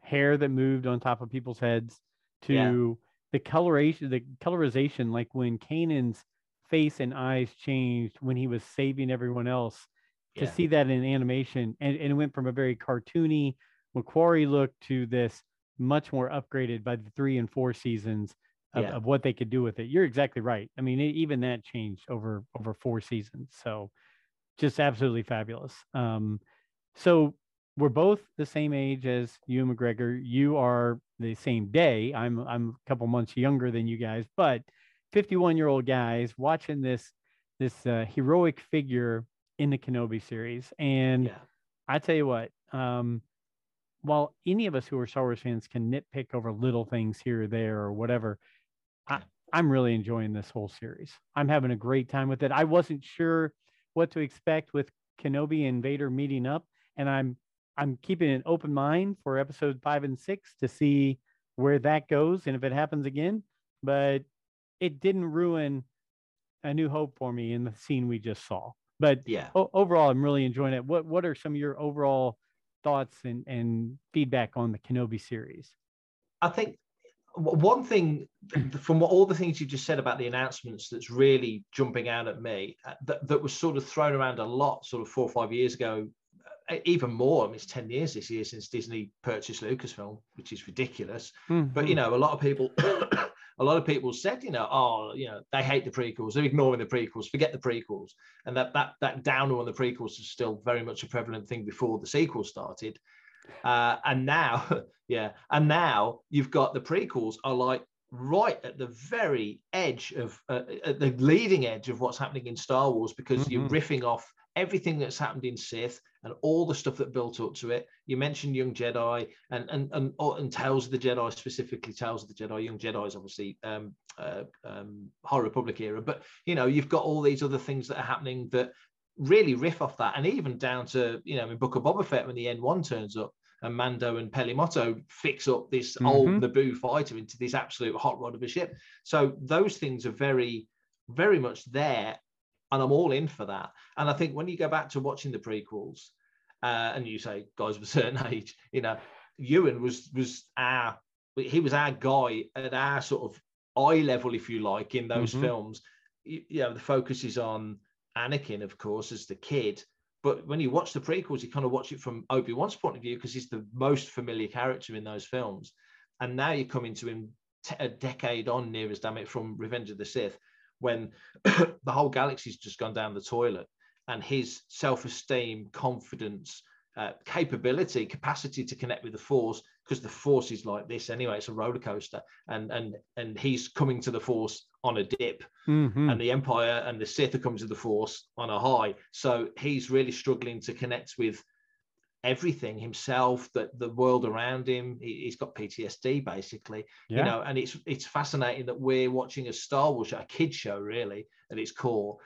hair that moved on top of people's heads to Yeah. the coloration, the colorization, like when Kanan's face and eyes changed when he was saving everyone else, to Yeah. see that in animation, and, and it went from a very cartoony Macquarie look to this much more upgraded by the three and four seasons of, Yeah. of what they could do with it. You're exactly right. I mean, e- even that changed over over four seasons. So just absolutely fabulous. Um, so we're both the same age as Ewan McGregor. You are the same day. I'm I'm a couple months younger than you guys, but 51 year old guys watching this this uh, heroic figure in the Kenobi series, and Yeah. I tell you what, um, while any of us who are Star Wars fans can nitpick over little things here or there or whatever, I, I'm really enjoying this whole series. I'm having a great time with it. I wasn't sure what to expect with Kenobi and Vader meeting up, and I'm I'm keeping an open mind for episode five and six to see where that goes and if it happens again. But it didn't ruin a new hope for me in the scene we just saw. But Yeah. o- overall, I'm really enjoying it. What What are some of your overall thoughts and, and feedback on the Kenobi series? I think one thing from what, all the things you just said about the announcements that's really jumping out at me uh, that, that was sort of thrown around a lot sort of four or five years ago uh, even more i mean it's 10 years this year since disney purchased lucasfilm which is ridiculous but you Mhm. know a lot of people a lot of people said you know oh you know they hate the prequels they're ignoring the prequels forget the prequels and that that that downer on the prequels is still very much a prevalent thing before the sequel started uh, and now *laughs* yeah and now you've got the prequels are like right at the very edge of uh, at the leading edge of what's happening in star wars because you're Mhm. riffing off everything that's happened in sith and all the stuff that built up to it you mentioned young jedi and and and, oh, and tales of the jedi specifically tales of the jedi young jedi is obviously um uh, um high republic era but you know you've got all these other things that are happening that really riff off that and even down to you know in book of boba fett when the n1 turns up and Mando and Peli Motto fix up this old Mhm. Naboo fighter into this absolute hot rod of a ship. So those things are very, very much there, and I'm all in for that. And I think when you go back to watching the prequels, uh, and you say guys of a certain *laughs* age, you know, Ewan was was our he was our guy at our sort of eye level, if you like, in those Mhm. films. You, you know, the focus is on Anakin, of course, as the kid. But when you watch the prequels, you kind of watch it from Obi Wan's point of view because he's the most familiar character in those films. And now you're coming to him t- a decade on, near as damn it, from Revenge of the Sith, when *coughs* the whole galaxy's just gone down the toilet, and his self-esteem, confidence, uh, capability, capacity to connect with the Force, because the Force is like this anyway. It's a roller coaster, and and and he's coming to the Force on a dip, Mhm. and the Empire and the Sith are coming to the Force on a high. So he's really struggling to connect with everything himself, that the world around him. He, has got PTSD basically, yeah. you know. And it's it's fascinating that we're watching a Star Wars show, a kid show, really, at its core,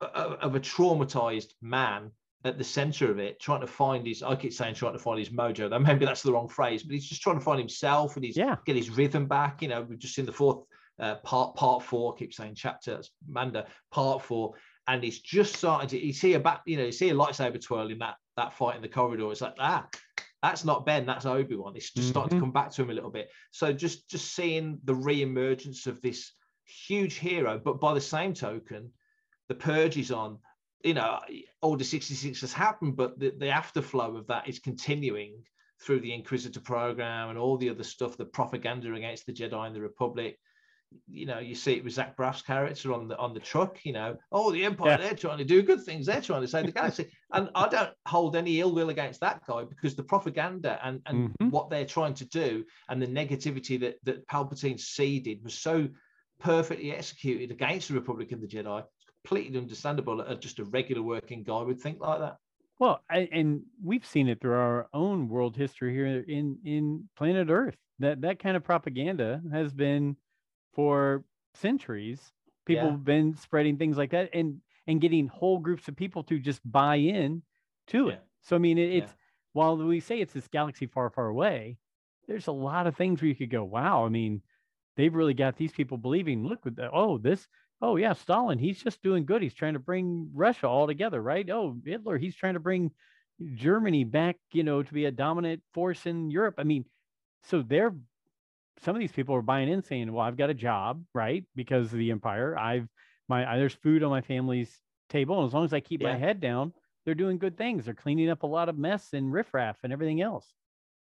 of, of a traumatized man at the center of it, trying to find his. I keep saying trying to find his mojo. Though *laughs* maybe that's the wrong phrase, but he's just trying to find himself and he's yeah. get his rhythm back. You know, we've just seen the fourth uh, part, part four. I keep saying chapter, that's Mando, part four, and he's just starting to. You see a back, you know, you see a lightsaber twirl in that that fight in the corridor. It's like ah, that's not Ben, that's Obi Wan. It's just starting Mhm. to come back to him a little bit. So just just seeing the re-emergence of this huge hero, but by the same token, the purge is on. You know, Order 66 has happened, but the, the afterflow of that is continuing through the Inquisitor program and all the other stuff, the propaganda against the Jedi and the Republic. You know, you see it with Zach Braff's character on the on the truck. You know, oh, the Empire, Yeah. they're trying to do good things. They're trying to save the galaxy, and I don't hold any ill will against that guy because the propaganda and and Mhm. what they're trying to do and the negativity that that Palpatine seeded was so perfectly executed against the Republic and the Jedi. It's completely understandable that just a regular working guy would think like that. Well, I, and we've seen it through our own world history here in in planet Earth. That that kind of propaganda has been for centuries. People Yeah. have been spreading things like that and and getting whole groups of people to just buy in to Yeah. it. So I mean, it, it's while we say it's this galaxy far, far away, there's a lot of things where you could go, wow. I mean, they've really got these people believing. Look that. Oh, this. Oh yeah, Stalin. He's just doing good. He's trying to bring Russia all together, right? Oh, Hitler. He's trying to bring Germany back, you know, to be a dominant force in Europe. I mean, so they're some of these people are buying in saying, well, I've got a job, right? Because of the empire. I've my there's food on my family's table. And as long as I keep Yeah. my head down, they're doing good things. They're cleaning up a lot of mess and riffraff and everything else.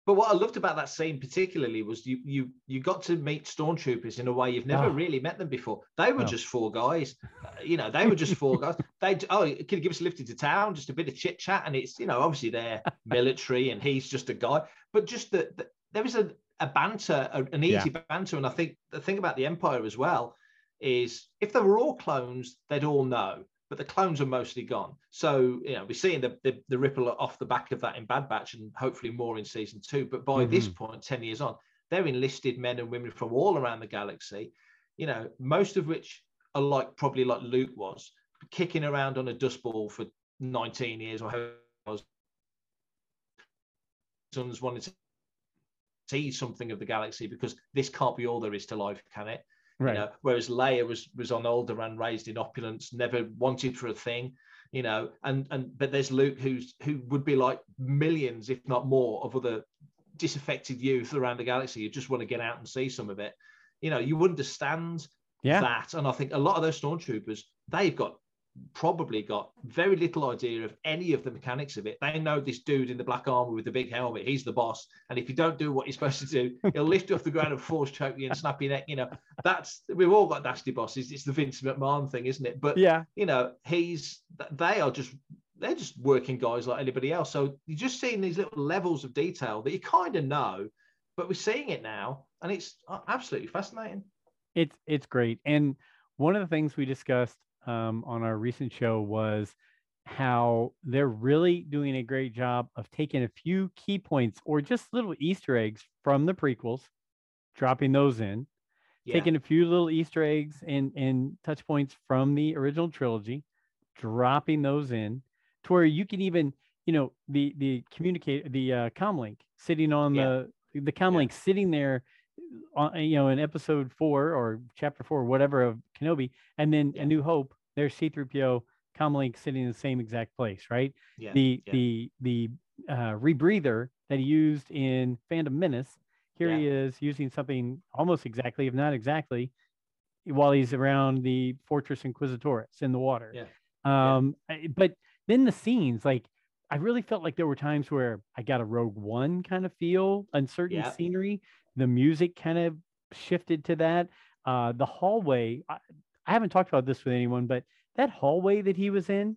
But what I loved about that scene particularly was you you you got to meet stormtroopers in a way you've never Oh. really met them before. They were No. just four guys, Uh, you know. They were just four guys. *laughs* They oh, can you give us a lift into town? Just a bit of chit chat, and it's you know obviously they're *laughs* military and he's just a guy. But just that the, there was a a banter, a- an Yeah. easy banter, and I think the thing about the Empire as well is if they were all clones, they'd all know. But the clones are mostly gone. So, you know, we're seeing the, the, the ripple off the back of that in Bad Batch and hopefully more in season two. But by mm-hmm. this point, 10 years on, they're enlisted men and women from all around the galaxy, you know, most of which are like probably like Luke was, kicking around on a dust ball for 19 years or however it was. Sons wanted to see something of the galaxy because this can't be all there is to life, can it? Right. You know, whereas Leia was was on Alderaan, raised in opulence, never wanted for a thing, you know. And and but there's Luke, who's who would be like millions, if not more, of other disaffected youth around the galaxy who just want to get out and see some of it. You know, you understand yeah. that, and I think a lot of those stormtroopers, they've got probably got very little idea of any of the mechanics of it. They know this dude in the black armor with the big helmet, he's the boss. And if you don't do what you're supposed to do, he'll lift you off the ground and force choke you and snap your neck. You know, that's we've all got nasty bosses. It's the Vince McMahon thing, isn't it? But yeah. you know, he's they are just they're just working guys like anybody else. So you're just seeing these little levels of detail that you kind of know, but we're seeing it now, and it's uh, absolutely fascinating. It's it's great. And one of the things we discussed um, on our recent show was how they're really doing a great job of taking a few key points or just little Easter eggs from the prequels, dropping those in, Yeah. taking a few little Easter eggs and and touch points from the original trilogy, dropping those in to where you can even, you know, the the communicate the uh, comlink sitting on Yeah. the the comlink sitting there on you know in episode four or chapter four, whatever of Kenobi, and then Yeah. A New Hope, there's C3PO comlink sitting in the same exact place, right? yeah. the yeah. the the uh, rebreather that he used in Phantom Menace. Here he is using something almost exactly, if not exactly, while he's around the Fortress Inquisitoris in the water. Yeah. Yeah. Um, I- but then the scenes, like I really felt like there were times where I got a Rogue One kind of feel uncertain Yeah. scenery. The music kind of shifted to that. Uh, the hallway. I, I haven't talked about this with anyone, but that hallway that he was in,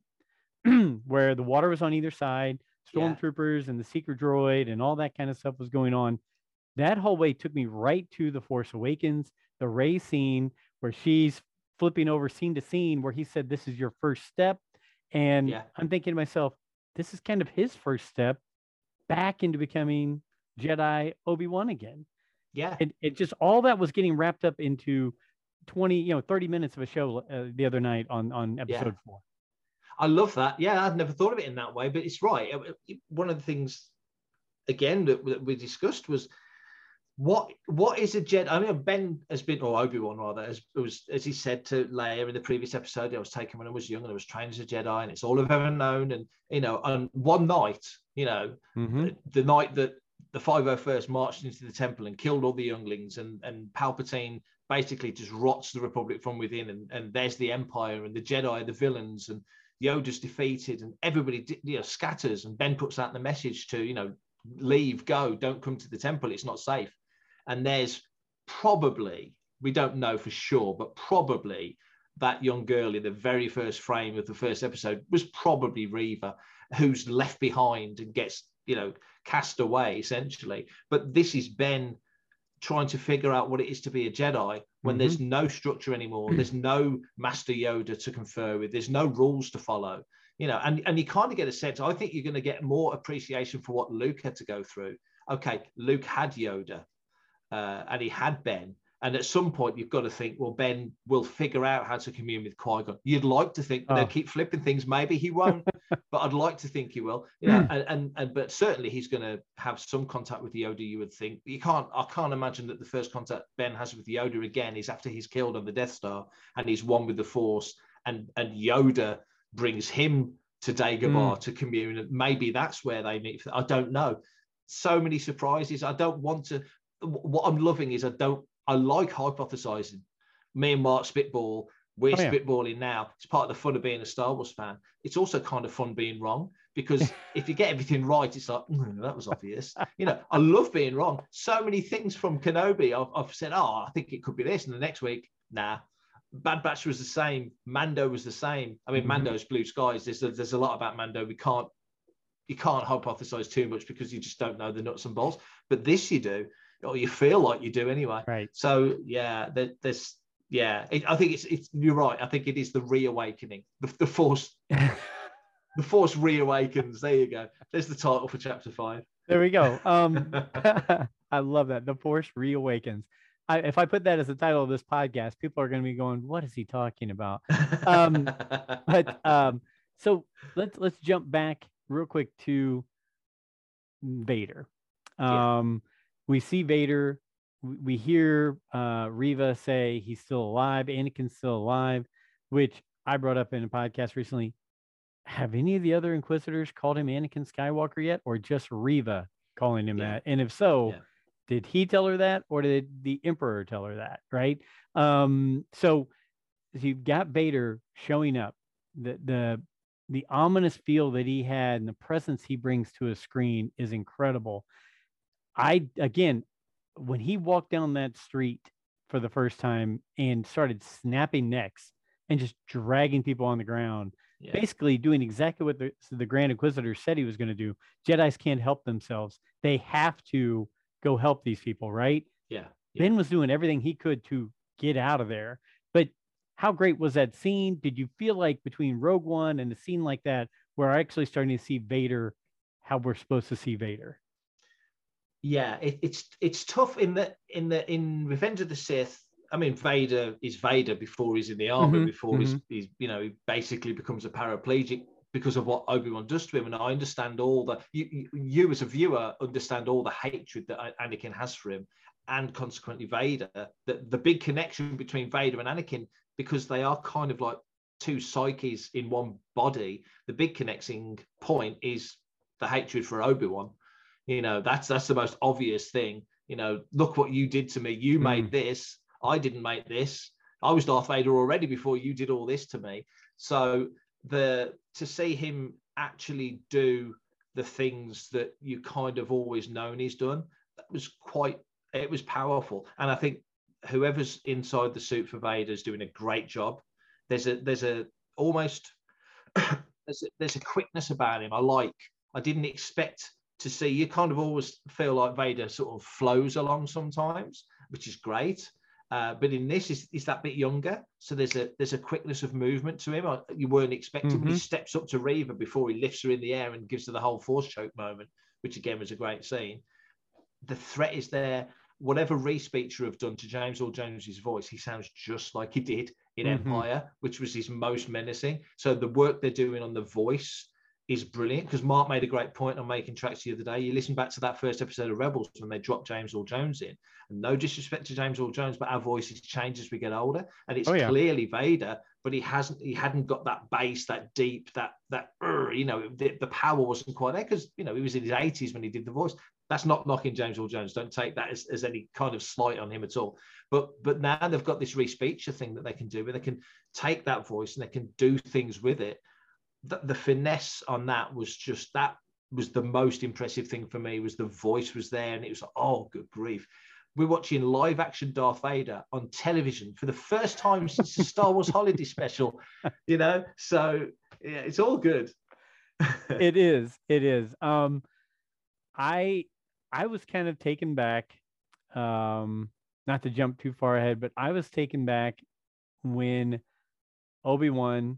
*clears throat* where the water was on either side, Yeah. stormtroopers and the seeker droid and all that kind of stuff was going on. That hallway took me right to the Force Awakens, the Rey scene where she's flipping over scene to scene, where he said, "This is your first step," and Yeah. I'm thinking to myself, this is kind of his first step back into becoming Jedi Obi Wan again. Yeah. It, it just all that was getting wrapped up into 20, you know, 30 minutes of a show uh, the other night on on episode four. I love that. Yeah, I'd never thought of it in that way, but it's right. One of the things, again, that, we discussed was what what is a Jedi? I mean, Ben has been, or Obi Wan rather, as was as he said to Leia in the previous episode. I was taken when I was young, and I was trained as a Jedi, and it's all I've ever known. And you know, on one night, you know, Mhm. the, the night that the 501st marched into the temple and killed all the younglings and, and Palpatine basically just rots the Republic from within and, and there's the Empire and the Jedi the villains and Yoda's defeated and everybody you know scatters and Ben puts out the message to you know leave go don't come to the temple it's not safe. And there's probably we don't know for sure but probably that young girl in the very first frame of the first episode was probably Reva who's left behind and gets you know cast away essentially but this is Ben trying to figure out what it is to be a Jedi when Mhm. there's no structure anymore. There's no Master Yoda to confer with. There's no rules to follow. You know, and, and you kind of get a sense. I think you're going to get more appreciation for what Luke had to go through. Okay, Luke had Yoda, uh, and he had Ben. And at some point, you've got to think, well, Ben will figure out how to commune with Qui Gon. You'd like to think Oh. they'll keep flipping things. Maybe he won't, *laughs* but I'd like to think he will. *clears throat* You know, and, and and but certainly he's going to have some contact with Yoda. You would think. You can't. I can't imagine that the first contact Ben has with Yoda again is after he's killed on the Death Star and he's one with the Force, and and Yoda brings him to Dagobah hmm. to commune. Maybe that's where they meet. I don't know. So many surprises. I don't want to. what I'm loving is I don't I like hypothesizing. Me and Mark spitball. We're Oh, yeah. spitballing now. It's part of the fun of being a Star Wars fan. It's also kind of fun being wrong because *laughs* if you get everything right, it's like "Mm, that was obvious. You know, I love being wrong. So many things from Kenobi, I've, I've said, oh, I think it could be this, and the next week, nah. Bad Batch was the same. Mando was the same. I mean, Mhm. Mando's blue skies. There's a, there's a lot about Mando. We can't you can't hypothesize too much because you just don't know the nuts and bolts. But this you do, or you feel like you do anyway. Right. So yeah, there, there's yeah. It, I think it's it's you're right. I think it is the reawakening, the, the force, *laughs* the force reawakens. There you go. There's the title for chapter five. There we go. Um, *laughs* *laughs* I love that. The Force reawakens. I, if I put that as the title of this podcast, people are going to be going, "What is he talking about?" Um, But um, so let's let's jump back real quick to Vader. Yeah. Um, we see Vader. We, hear uh, Reva say he's still alive. Anakin's still alive, which I brought up in a podcast recently. Have any of the other Inquisitors called him Anakin Skywalker yet, or just Reva calling him Yeah. that? And if so, Yeah. did he tell her that, or did the Emperor tell her that? Right. Um, so so you've got Vader showing up, the the the ominous feel that he had and the presence he brings to a screen is incredible. I again, when he walked down that street for the first time and started snapping necks and just dragging people on the ground, Yeah. basically doing exactly what the, the Grand Inquisitor said he was going to do. Jedi's can't help themselves; they have to go help these people, right? yeah. Yeah. Ben was doing everything he could to get out of there. But how great was that scene? Did you feel like between Rogue One and a scene like that, we're actually starting to see Vader how we're supposed to see Vader? Yeah it, it's it's tough in the in the in revenge of the sith i mean vader is vader before he's in the army Mhm, before he's, he's you know he basically becomes a paraplegic because of what obi-wan does to him. And i understand all the you, you, as a viewer understand all the hatred that anakin has for him and consequently vader the, the big connection between vader and anakin because they are kind of like two psyches in one body. The big connecting point is the hatred for obi-wan you know that's that's the most obvious thing. You know look what you did to me. You hmm. made this. I didn't make this. I was darth vader already before you did all this to me. So the to see him actually do the things that you kind of always known he's done that was quite it was powerful. And i think whoever's inside the suit for vader is doing a great job. There's a there's a almost *coughs* there's a, there's a quickness about him. I like i didn't expect to see you kind of always feel like Vader sort of flows along sometimes, which is great. Uh, but in this, is he's that bit younger, so there's a there's a quickness of movement to him. You weren't expecting when he steps up to Reva before he lifts her in the air and gives her the whole force choke moment, which again was a great scene. The threat is there. Whatever Respeecher have done to James Earl Jones's voice, he sounds just like he did in Mhm. Empire, which was his most menacing. So the work they're doing on the voice is brilliant because Mark made a great point on making tracks the other day. You listen back to that first episode of Rebels when they dropped James Earl Jones in, and no disrespect to James Earl Jones, but our voices change as we get older, and it's Oh, yeah. clearly Vader, but he hasn't he hadn't got that bass, that deep, that that "Urgh," you know the, the power wasn't quite there because you know he was in his 80s when he did the voice. That's not knocking James Earl Jones. Don't take that as, as any kind of slight on him at all. But but now they've got this Respeecher thing that they can do, where they can take that voice and they can do things with it the, the finesse on that was just that was the most impressive thing for me was the voice was there and it was like, oh good grief. We're watching live action darth vader on television for the first time since the star wars holiday *laughs* special you know? So yeah it's all good. *laughs* It is it is. Um i i was kind of taken back um not to jump too far ahead but i was taken back when obi-wan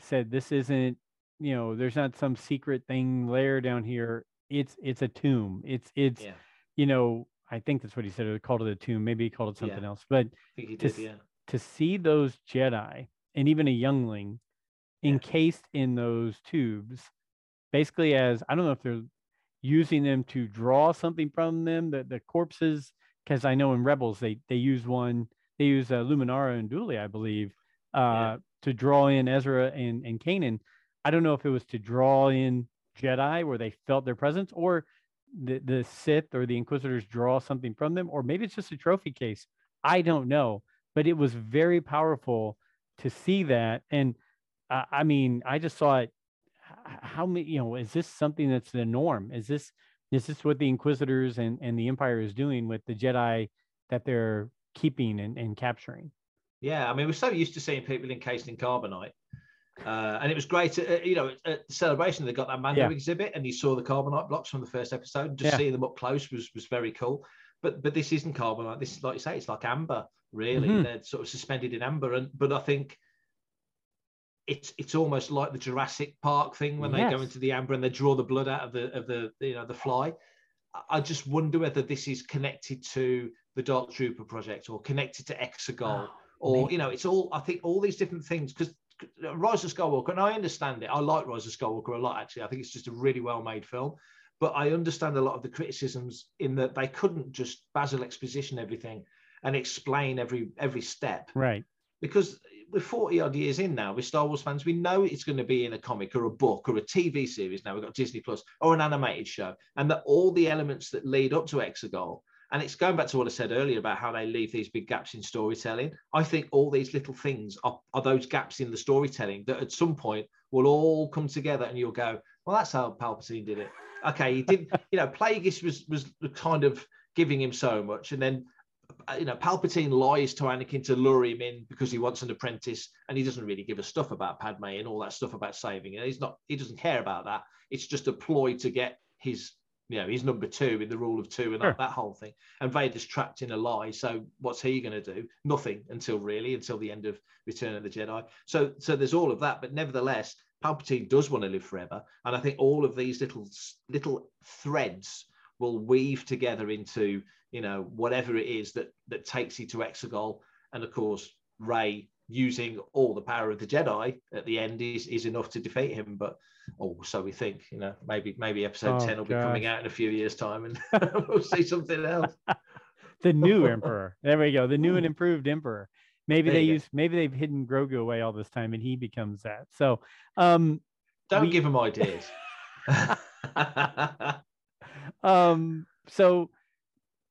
said this isn't you know there's not some secret thing layer down here. It's it's a tomb. It's it's yeah. you know i think that's what he said he called it a tomb. Maybe he called it something Yeah. else. But i think he to did yeah. to see those Jedi and even a youngling encased in those tubes, basically as I don't know if they're using them to draw something from them, the, the corpses, because I know in Rebels they they use one, they use uh, Luminara Unduli, I believe, uh. To draw in Ezra and, and Kanan. I don't know if it was to draw in Jedi where they felt their presence or the the Sith or the Inquisitors draw something from them, or maybe it's just a trophy case. I don't know, but it was very powerful to see that. And uh, I mean, I just saw it. How many? You know, is this something that's the norm? Is this is this what the Inquisitors and and the Empire is doing with the Jedi that they're keeping and, and capturing? Yeah, I mean, we're so used to seeing people encased in carbonite. Uh, and it was great, uh, you know, at the celebration they got that Mando yeah. exhibit, and you saw the carbonite blocks from the first episode. Just yeah. seeing them up close was was very cool. But but this isn't carbonite. This is like you say, it's like amber. Really, mm-hmm. they're sort of suspended in amber. And but I think it's it's almost like the Jurassic Park thing when yes. they go into the amber and they draw the blood out of the of the you know the fly. I just wonder whether this is connected to the Dark Trooper project or connected to Exegol. Oh, or you know, it's all I think all these different things because Rise of Skywalker, and I understand it. I like Rise of Skywalker a lot, actually. I think it's just a really well made film. But I understand a lot of the criticisms in that they couldn't just Basil exposition everything and explain every every step. Right. Because we're 40 odd years in now with Star Wars fans, we know it's going to be in a comic or a book or a TV series now. We've got Disney Plus or an animated show, and that all the elements that lead up to Exegol and it's going back to what I said earlier about how they leave these big gaps in storytelling. I think all these little things are, are those gaps in the storytelling that at some point will all come together and you'll go, well, that's how Palpatine did it. Okay, he did, *laughs* you know, Plagueis was was kind of giving him so much. And then you know, Palpatine lies to Anakin to lure him in because he wants an apprentice, and he doesn't really give a stuff about Padme and all that stuff about saving And He's not, he doesn't care about that. It's just a ploy to get his you know, he's number two in the rule of two and sure. that, that, whole thing. And Vader's trapped in a lie. So what's he going to do? Nothing until really until the end of Return of the Jedi. So so there's all of that, but nevertheless, Palpatine does want to live forever, and I think all of these little little threads will weave together into you know whatever it is that that takes you to Exegol, and of course Rey using all the power of the Jedi at the end is, is enough to defeat him. But oh, so we think, you know, maybe maybe episode oh, 10 will gosh. be coming out in a few years' time and *laughs* we'll see something else. *laughs* the new emperor. There we go. The new and improved emperor. Maybe there they use maybe they've hidden Grogu away all this time and he becomes that. So um don't we... give him ideas. *laughs* um so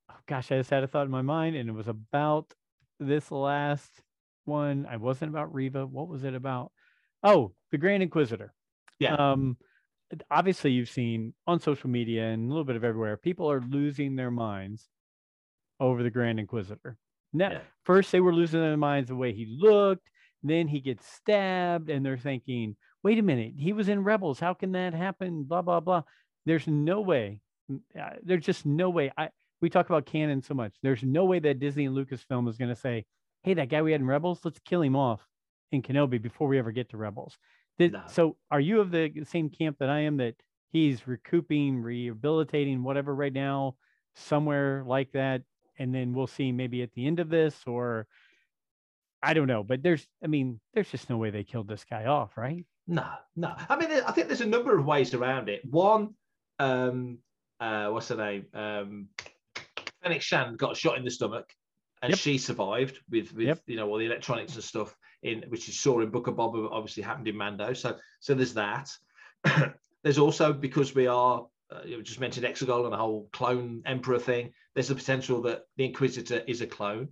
oh gosh, I just had a thought in my mind and it was about this last one. I wasn't about Reva. What was it about? Oh, the Grand Inquisitor. Yeah. Um, obviously, you've seen on social media and a little bit of everywhere, people are losing their minds over the Grand Inquisitor. Now, yeah. first they were losing their minds the way he looked. Then he gets stabbed, and they're thinking, "Wait a minute, he was in Rebels. How can that happen?" Blah blah blah. There's no way. Uh, there's just no way. I we talk about canon so much. There's no way that Disney and Lucasfilm is going to say, hey, that guy we had in Rebels, let's kill him off in Kenobi before we ever get to Rebels. Did, no. So are you of the same camp that I am that he's recouping, rehabilitating, whatever right now, somewhere like that? And then we'll see maybe at the end of this or I don't know, but there's, I mean, there's just no way they killed this guy off, right? No, no. I mean, I think there's a number of ways around it. One, um, uh, what's her name? Um, Fennec Shand got shot in the stomach and yep. she survived with with yep. you know all the electronics and stuff in which you saw in Book of Boba obviously happened in Mando. So so there's that. *clears throat* there's also because we are uh, you just mentioned Exegol and the whole clone emperor thing. There's the potential that the Inquisitor is a clone.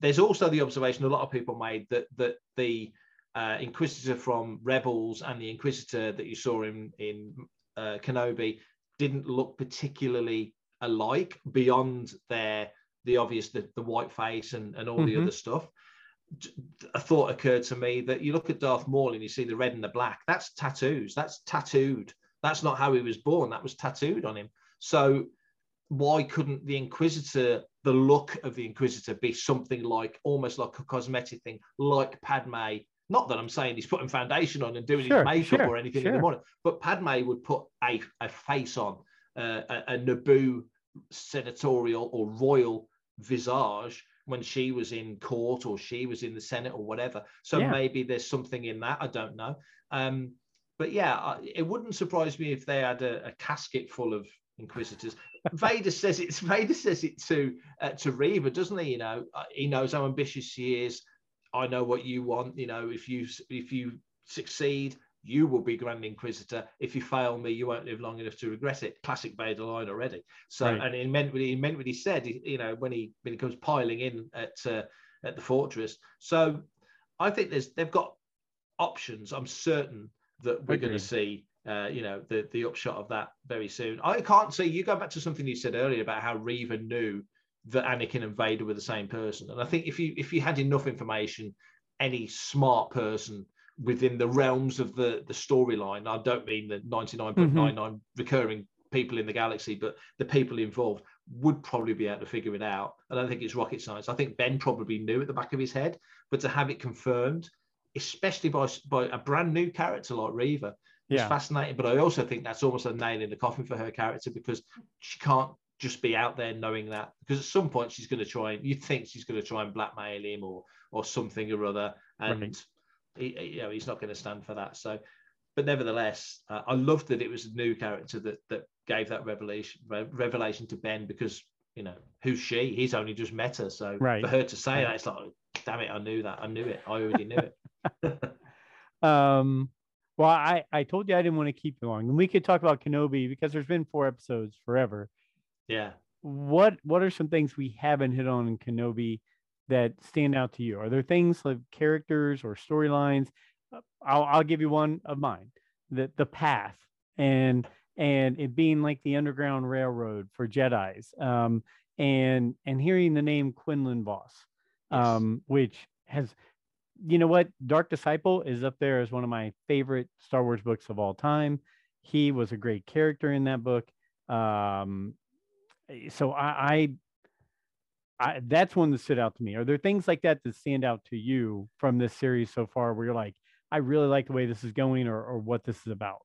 There's also the observation a lot of people made that that the uh, Inquisitor from Rebels and the Inquisitor that you saw in in uh, Kenobi didn't look particularly alike beyond their the obvious the, the white face and, and all mm-hmm. the other stuff. A thought occurred to me that you look at Darth Maul and you see the red and the black. That's tattoos. That's tattooed. That's not how he was born. That was tattooed on him. So why couldn't the inquisitor the look of the inquisitor be something like almost like a cosmetic thing like padme? Not that i'm saying he's putting foundation on and doing sure, his makeup sure, or anything sure. in the morning but padme would put a, a face on uh, a, a naboo senatorial or royal visage when she was in court or she was in the Senate or whatever. So yeah. maybe there's something in that. I don't know. Um, but yeah, it wouldn't surprise me if they had a, a casket full of inquisitors. Vader says it's *laughs* Vader says it to uh, to Reva, doesn't he? You know, uh, he knows how ambitious she is. I know what you want. You know, if you if you succeed, you will be Grand Inquisitor. If you fail me, you won't live long enough to regret it. Classic Vader line already. So, Right. and he meant what he meant what he said. You know, when he when he comes piling in at uh, at the fortress. So, I think there's they've got options. I'm certain that we're going to see. Uh, you know the the upshot of that very soon. I can't see you go back to something you said earlier about how Reva knew that Anakin and Vader were the same person, and I think if you if you had enough information, any smart person within the realms of the the storyline, I don't mean the 99.99 mm-hmm. recurring people in the galaxy, but the people involved would probably be able to figure it out. I don't think it's rocket science. I think Ben probably knew at the back of his head, but to have it confirmed, especially by by a brand new character like Reva, Yeah. fascinating. But I also think that's almost a nail in the coffin for her character because she can't just be out there knowing that because at some point she's going to try and you think she's going to try and blackmail him or or something or other and Right. He, you know he's not going to stand for that so but nevertheless uh, i loved that it was a new character that that gave that revelation re- revelation to ben because you know who's she he's only just met her so Right. for her to say Right. that it's like *laughs* damn it i knew that i knew it i already knew it *laughs* *laughs* Um, well, I, I told you I didn't want to keep you long, and we could talk about Kenobi because there's been four episodes forever. yeah What what are some things we haven't hit on in Kenobi that stand out to you? Are there things like characters or storylines? Uh, I'll I'll give you one of mine. The the path and and it being like the underground railroad for Jedi's. Um, and and hearing the name Quinlan Vos, Yes. um, which has you know what dark disciple is up there as one of my favorite star wars books of all time he was a great character in that book um so I, I that's one that stood out to me are there things like that that stand out to you from this series so far where you're like i really like the way this is going or, or what this is about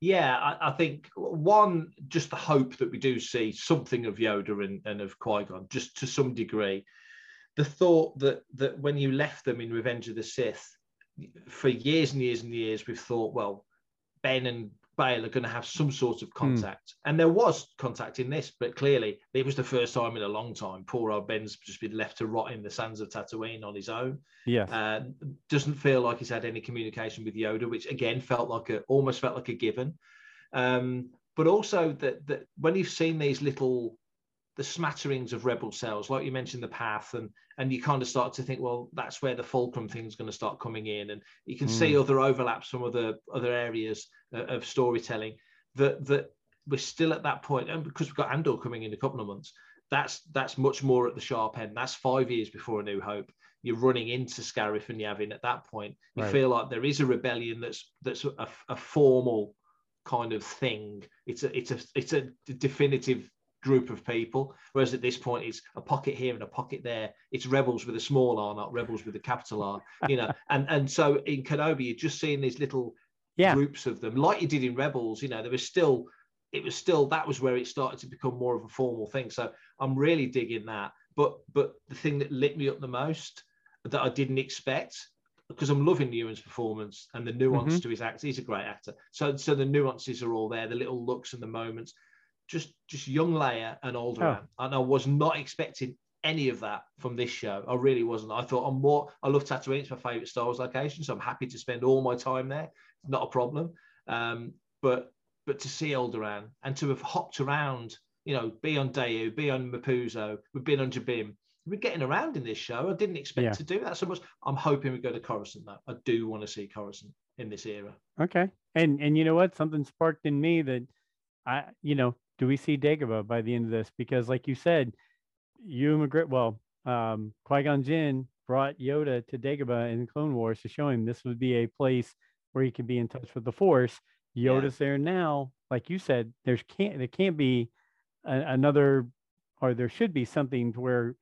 Yeah, I, I think one, just the hope that we do see something of Yoda and, and of Qui Gon, just to some degree. The thought that that when you left them in Revenge of the Sith, for years and years and years, we've thought, well, Ben and Bail are going to have some sort of contact, and there was contact in this, but clearly it was the first time in a long time. Poor old Ben's just been left to rot in the sands of Tatooine on his own. Yeah, Uh, doesn't feel like he's had any communication with Yoda, which again felt like a almost felt like a given. Um, but also that that when you've seen these little the smatterings of rebel cells, like you mentioned the path, and and you kind of start to think, well, that's where the fulcrum thing's going to start coming in, and you can see other overlaps from other other areas uh, of storytelling that that we're still at that point, and because we've got Andor coming in a couple of months, that's that's much more at the sharp end. That's five years before A New Hope. You're running into Scarif and Yavin at that point. You Right. feel like there is a rebellion that's that's a, a formal kind of thing. It's a it's a it's a definitive group of people. Whereas at this point, it's a pocket here and a pocket there. It's rebels with a small R, not rebels with a capital R. You know, *laughs* and and so in Kenobi, you're just seeing these little Yeah. groups of them, like you did in Rebels. You know, there was still it was still that was where it started to become more of a formal thing. So I'm really digging that. But but the thing that lit me up the most that I didn't expect because I'm loving Ewan's performance and the nuance mm-hmm. to his act. He's a great actor. So so the nuances are all there, the little looks and the moments. Just just young Leia and Alderaan. And I was not expecting any of that from this show. I really wasn't. I thought I'm more. I love Tatooine. It's my favorite Star Wars location, so I'm happy to spend all my time there. It's Not a problem. Um, but but to see Alderaan and to have hopped around, you know, be on Daiyu, be on Mapuzo, we've been on Jabiim. We're getting around in this show. I didn't expect Yeah. to do that so much. I'm hoping we go to Coruscant though. I do want to see Coruscant in this era. Okay. And and you know what? Something sparked in me that I, you know, do we see Dagobah by the end of this? Because like you said, Ewan McGregor, well, um, Qui-Gon Jinn brought Yoda to Dagobah in Clone Wars to show him this would be a place where he could be in touch with the Force. Yeah. Yoda's there now. Like you said, there's can't there can't be a, another, or there should be something to where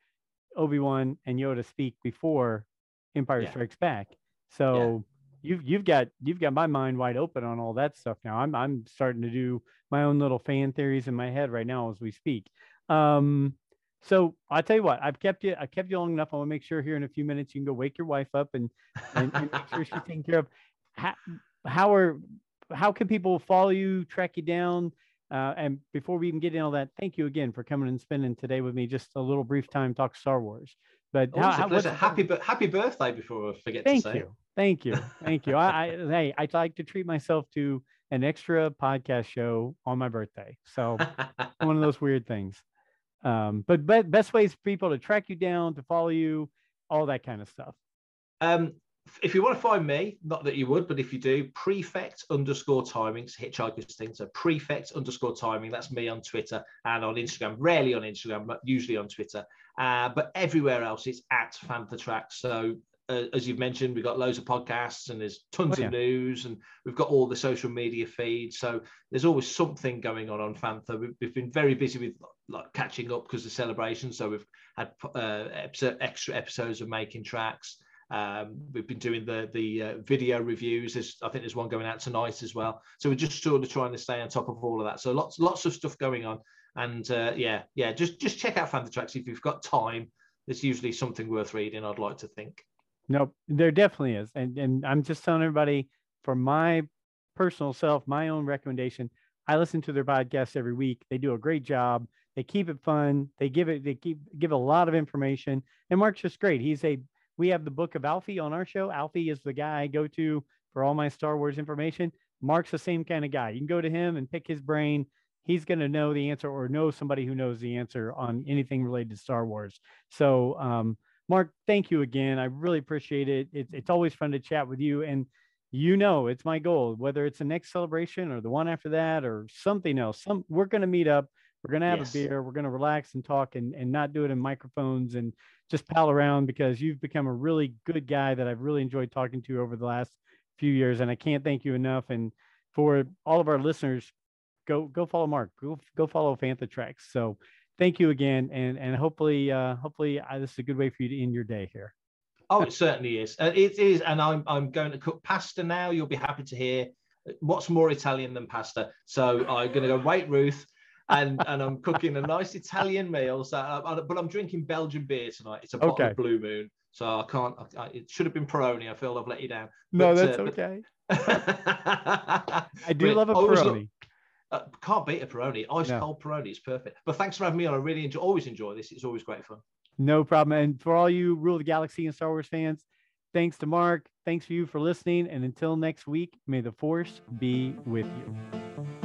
Obi-Wan and Yoda speak before Empire Yeah. Strikes Back. So you've you've got you've got my mind wide open on all that stuff now. I'm I'm starting to do my own little fan theories in my head right now as we speak. Um, so I'll tell you what, I've kept you I kept you long enough. I want to make sure here in a few minutes you can go wake your wife up and and, and make sure she's taken care of. How, how are how can people follow you, track you down? Uh, and before we even get into all that, thank you again for coming and spending today with me. Just a little brief time talk Star Wars. But how, Always a how. Happy, happy birthday before I forget Thank to say. you. Thank you. Thank you. I, *laughs* I hey, I'd like to treat myself to an extra podcast show on my birthday. So *laughs* one of those weird things. Um, but be- best ways for people to track you down, to follow you, all that kind of stuff. Um, if you want to find me, not that you would, but if you do, prefect underscore timings, hitchhiker's thing. So prefect underscore timing. That's me on Twitter and on Instagram. Rarely on Instagram, but usually on Twitter. Uh, but everywhere else, it's at Fantha track. So uh, as you've mentioned, we've got loads of podcasts and there's tons oh, yeah. of news and we've got all the social media feeds. So there's always something going on on Fantha. We've, we've been very busy with like catching up because of celebrations. So we've had uh, episode, extra episodes of making tracks. Um, we've been doing the the uh, video reviews. There's, I think there's one going out tonight as well. So we're just sort of trying to stay on top of all of that. So lots lots of stuff going on. And uh, yeah, yeah, just just check out Fantha Tracks if you've got time. There's usually something worth reading. I'd like to think. Nope, there definitely is, and and I'm just telling everybody for my personal self, my own recommendation. I listen to their podcast every week. They do a great job. They keep it fun. They give it. They keep give a lot of information. And Mark's just great. He's a. We have the book of Alfie on our show. Alfie is the guy I go to for all my Star Wars information. Mark's the same kind of guy. You can go to him and pick his brain. He's going to know the answer or know somebody who knows the answer on anything related to Star Wars. So um, Mark, thank you again. I really appreciate it. It's, it's always fun to chat with you. And you know, it's my goal, whether it's the next celebration or the one after that or something else. Some we're going to meet up. We're going to have yes. a beer. We're going to relax and talk and, and not do it in microphones and just pal around because you've become a really good guy that I've really enjoyed talking to over the last few years. And I can't thank you enough. And for all of our listeners, go go follow Mark. Go go follow Fantha Tracks. So thank you again, and and hopefully uh, hopefully uh, this is a good way for you to end your day here. Oh, it certainly is. Uh, it is, and I'm I'm going to cook pasta now. You'll be happy to hear what's more Italian than pasta. So I'm going to go wait Ruth. and and I'm cooking a nice Italian meal. So, uh, but I'm drinking Belgian beer tonight. It's a bottle okay. of Blue Moon, so I can't. I, it should have been Peroni. I feel I've let you down. No, that's uh, okay. *laughs* I do but love a Peroni. Uh, can't beat a Peroni. Ice no. cold Peroni is perfect. But thanks for having me on. I really enjoy, always enjoy this. It's always great fun. No problem. And for all you Rule the Galaxy and Star Wars fans, thanks to Mark. Thanks for you for listening. And until next week, may the Force be with you.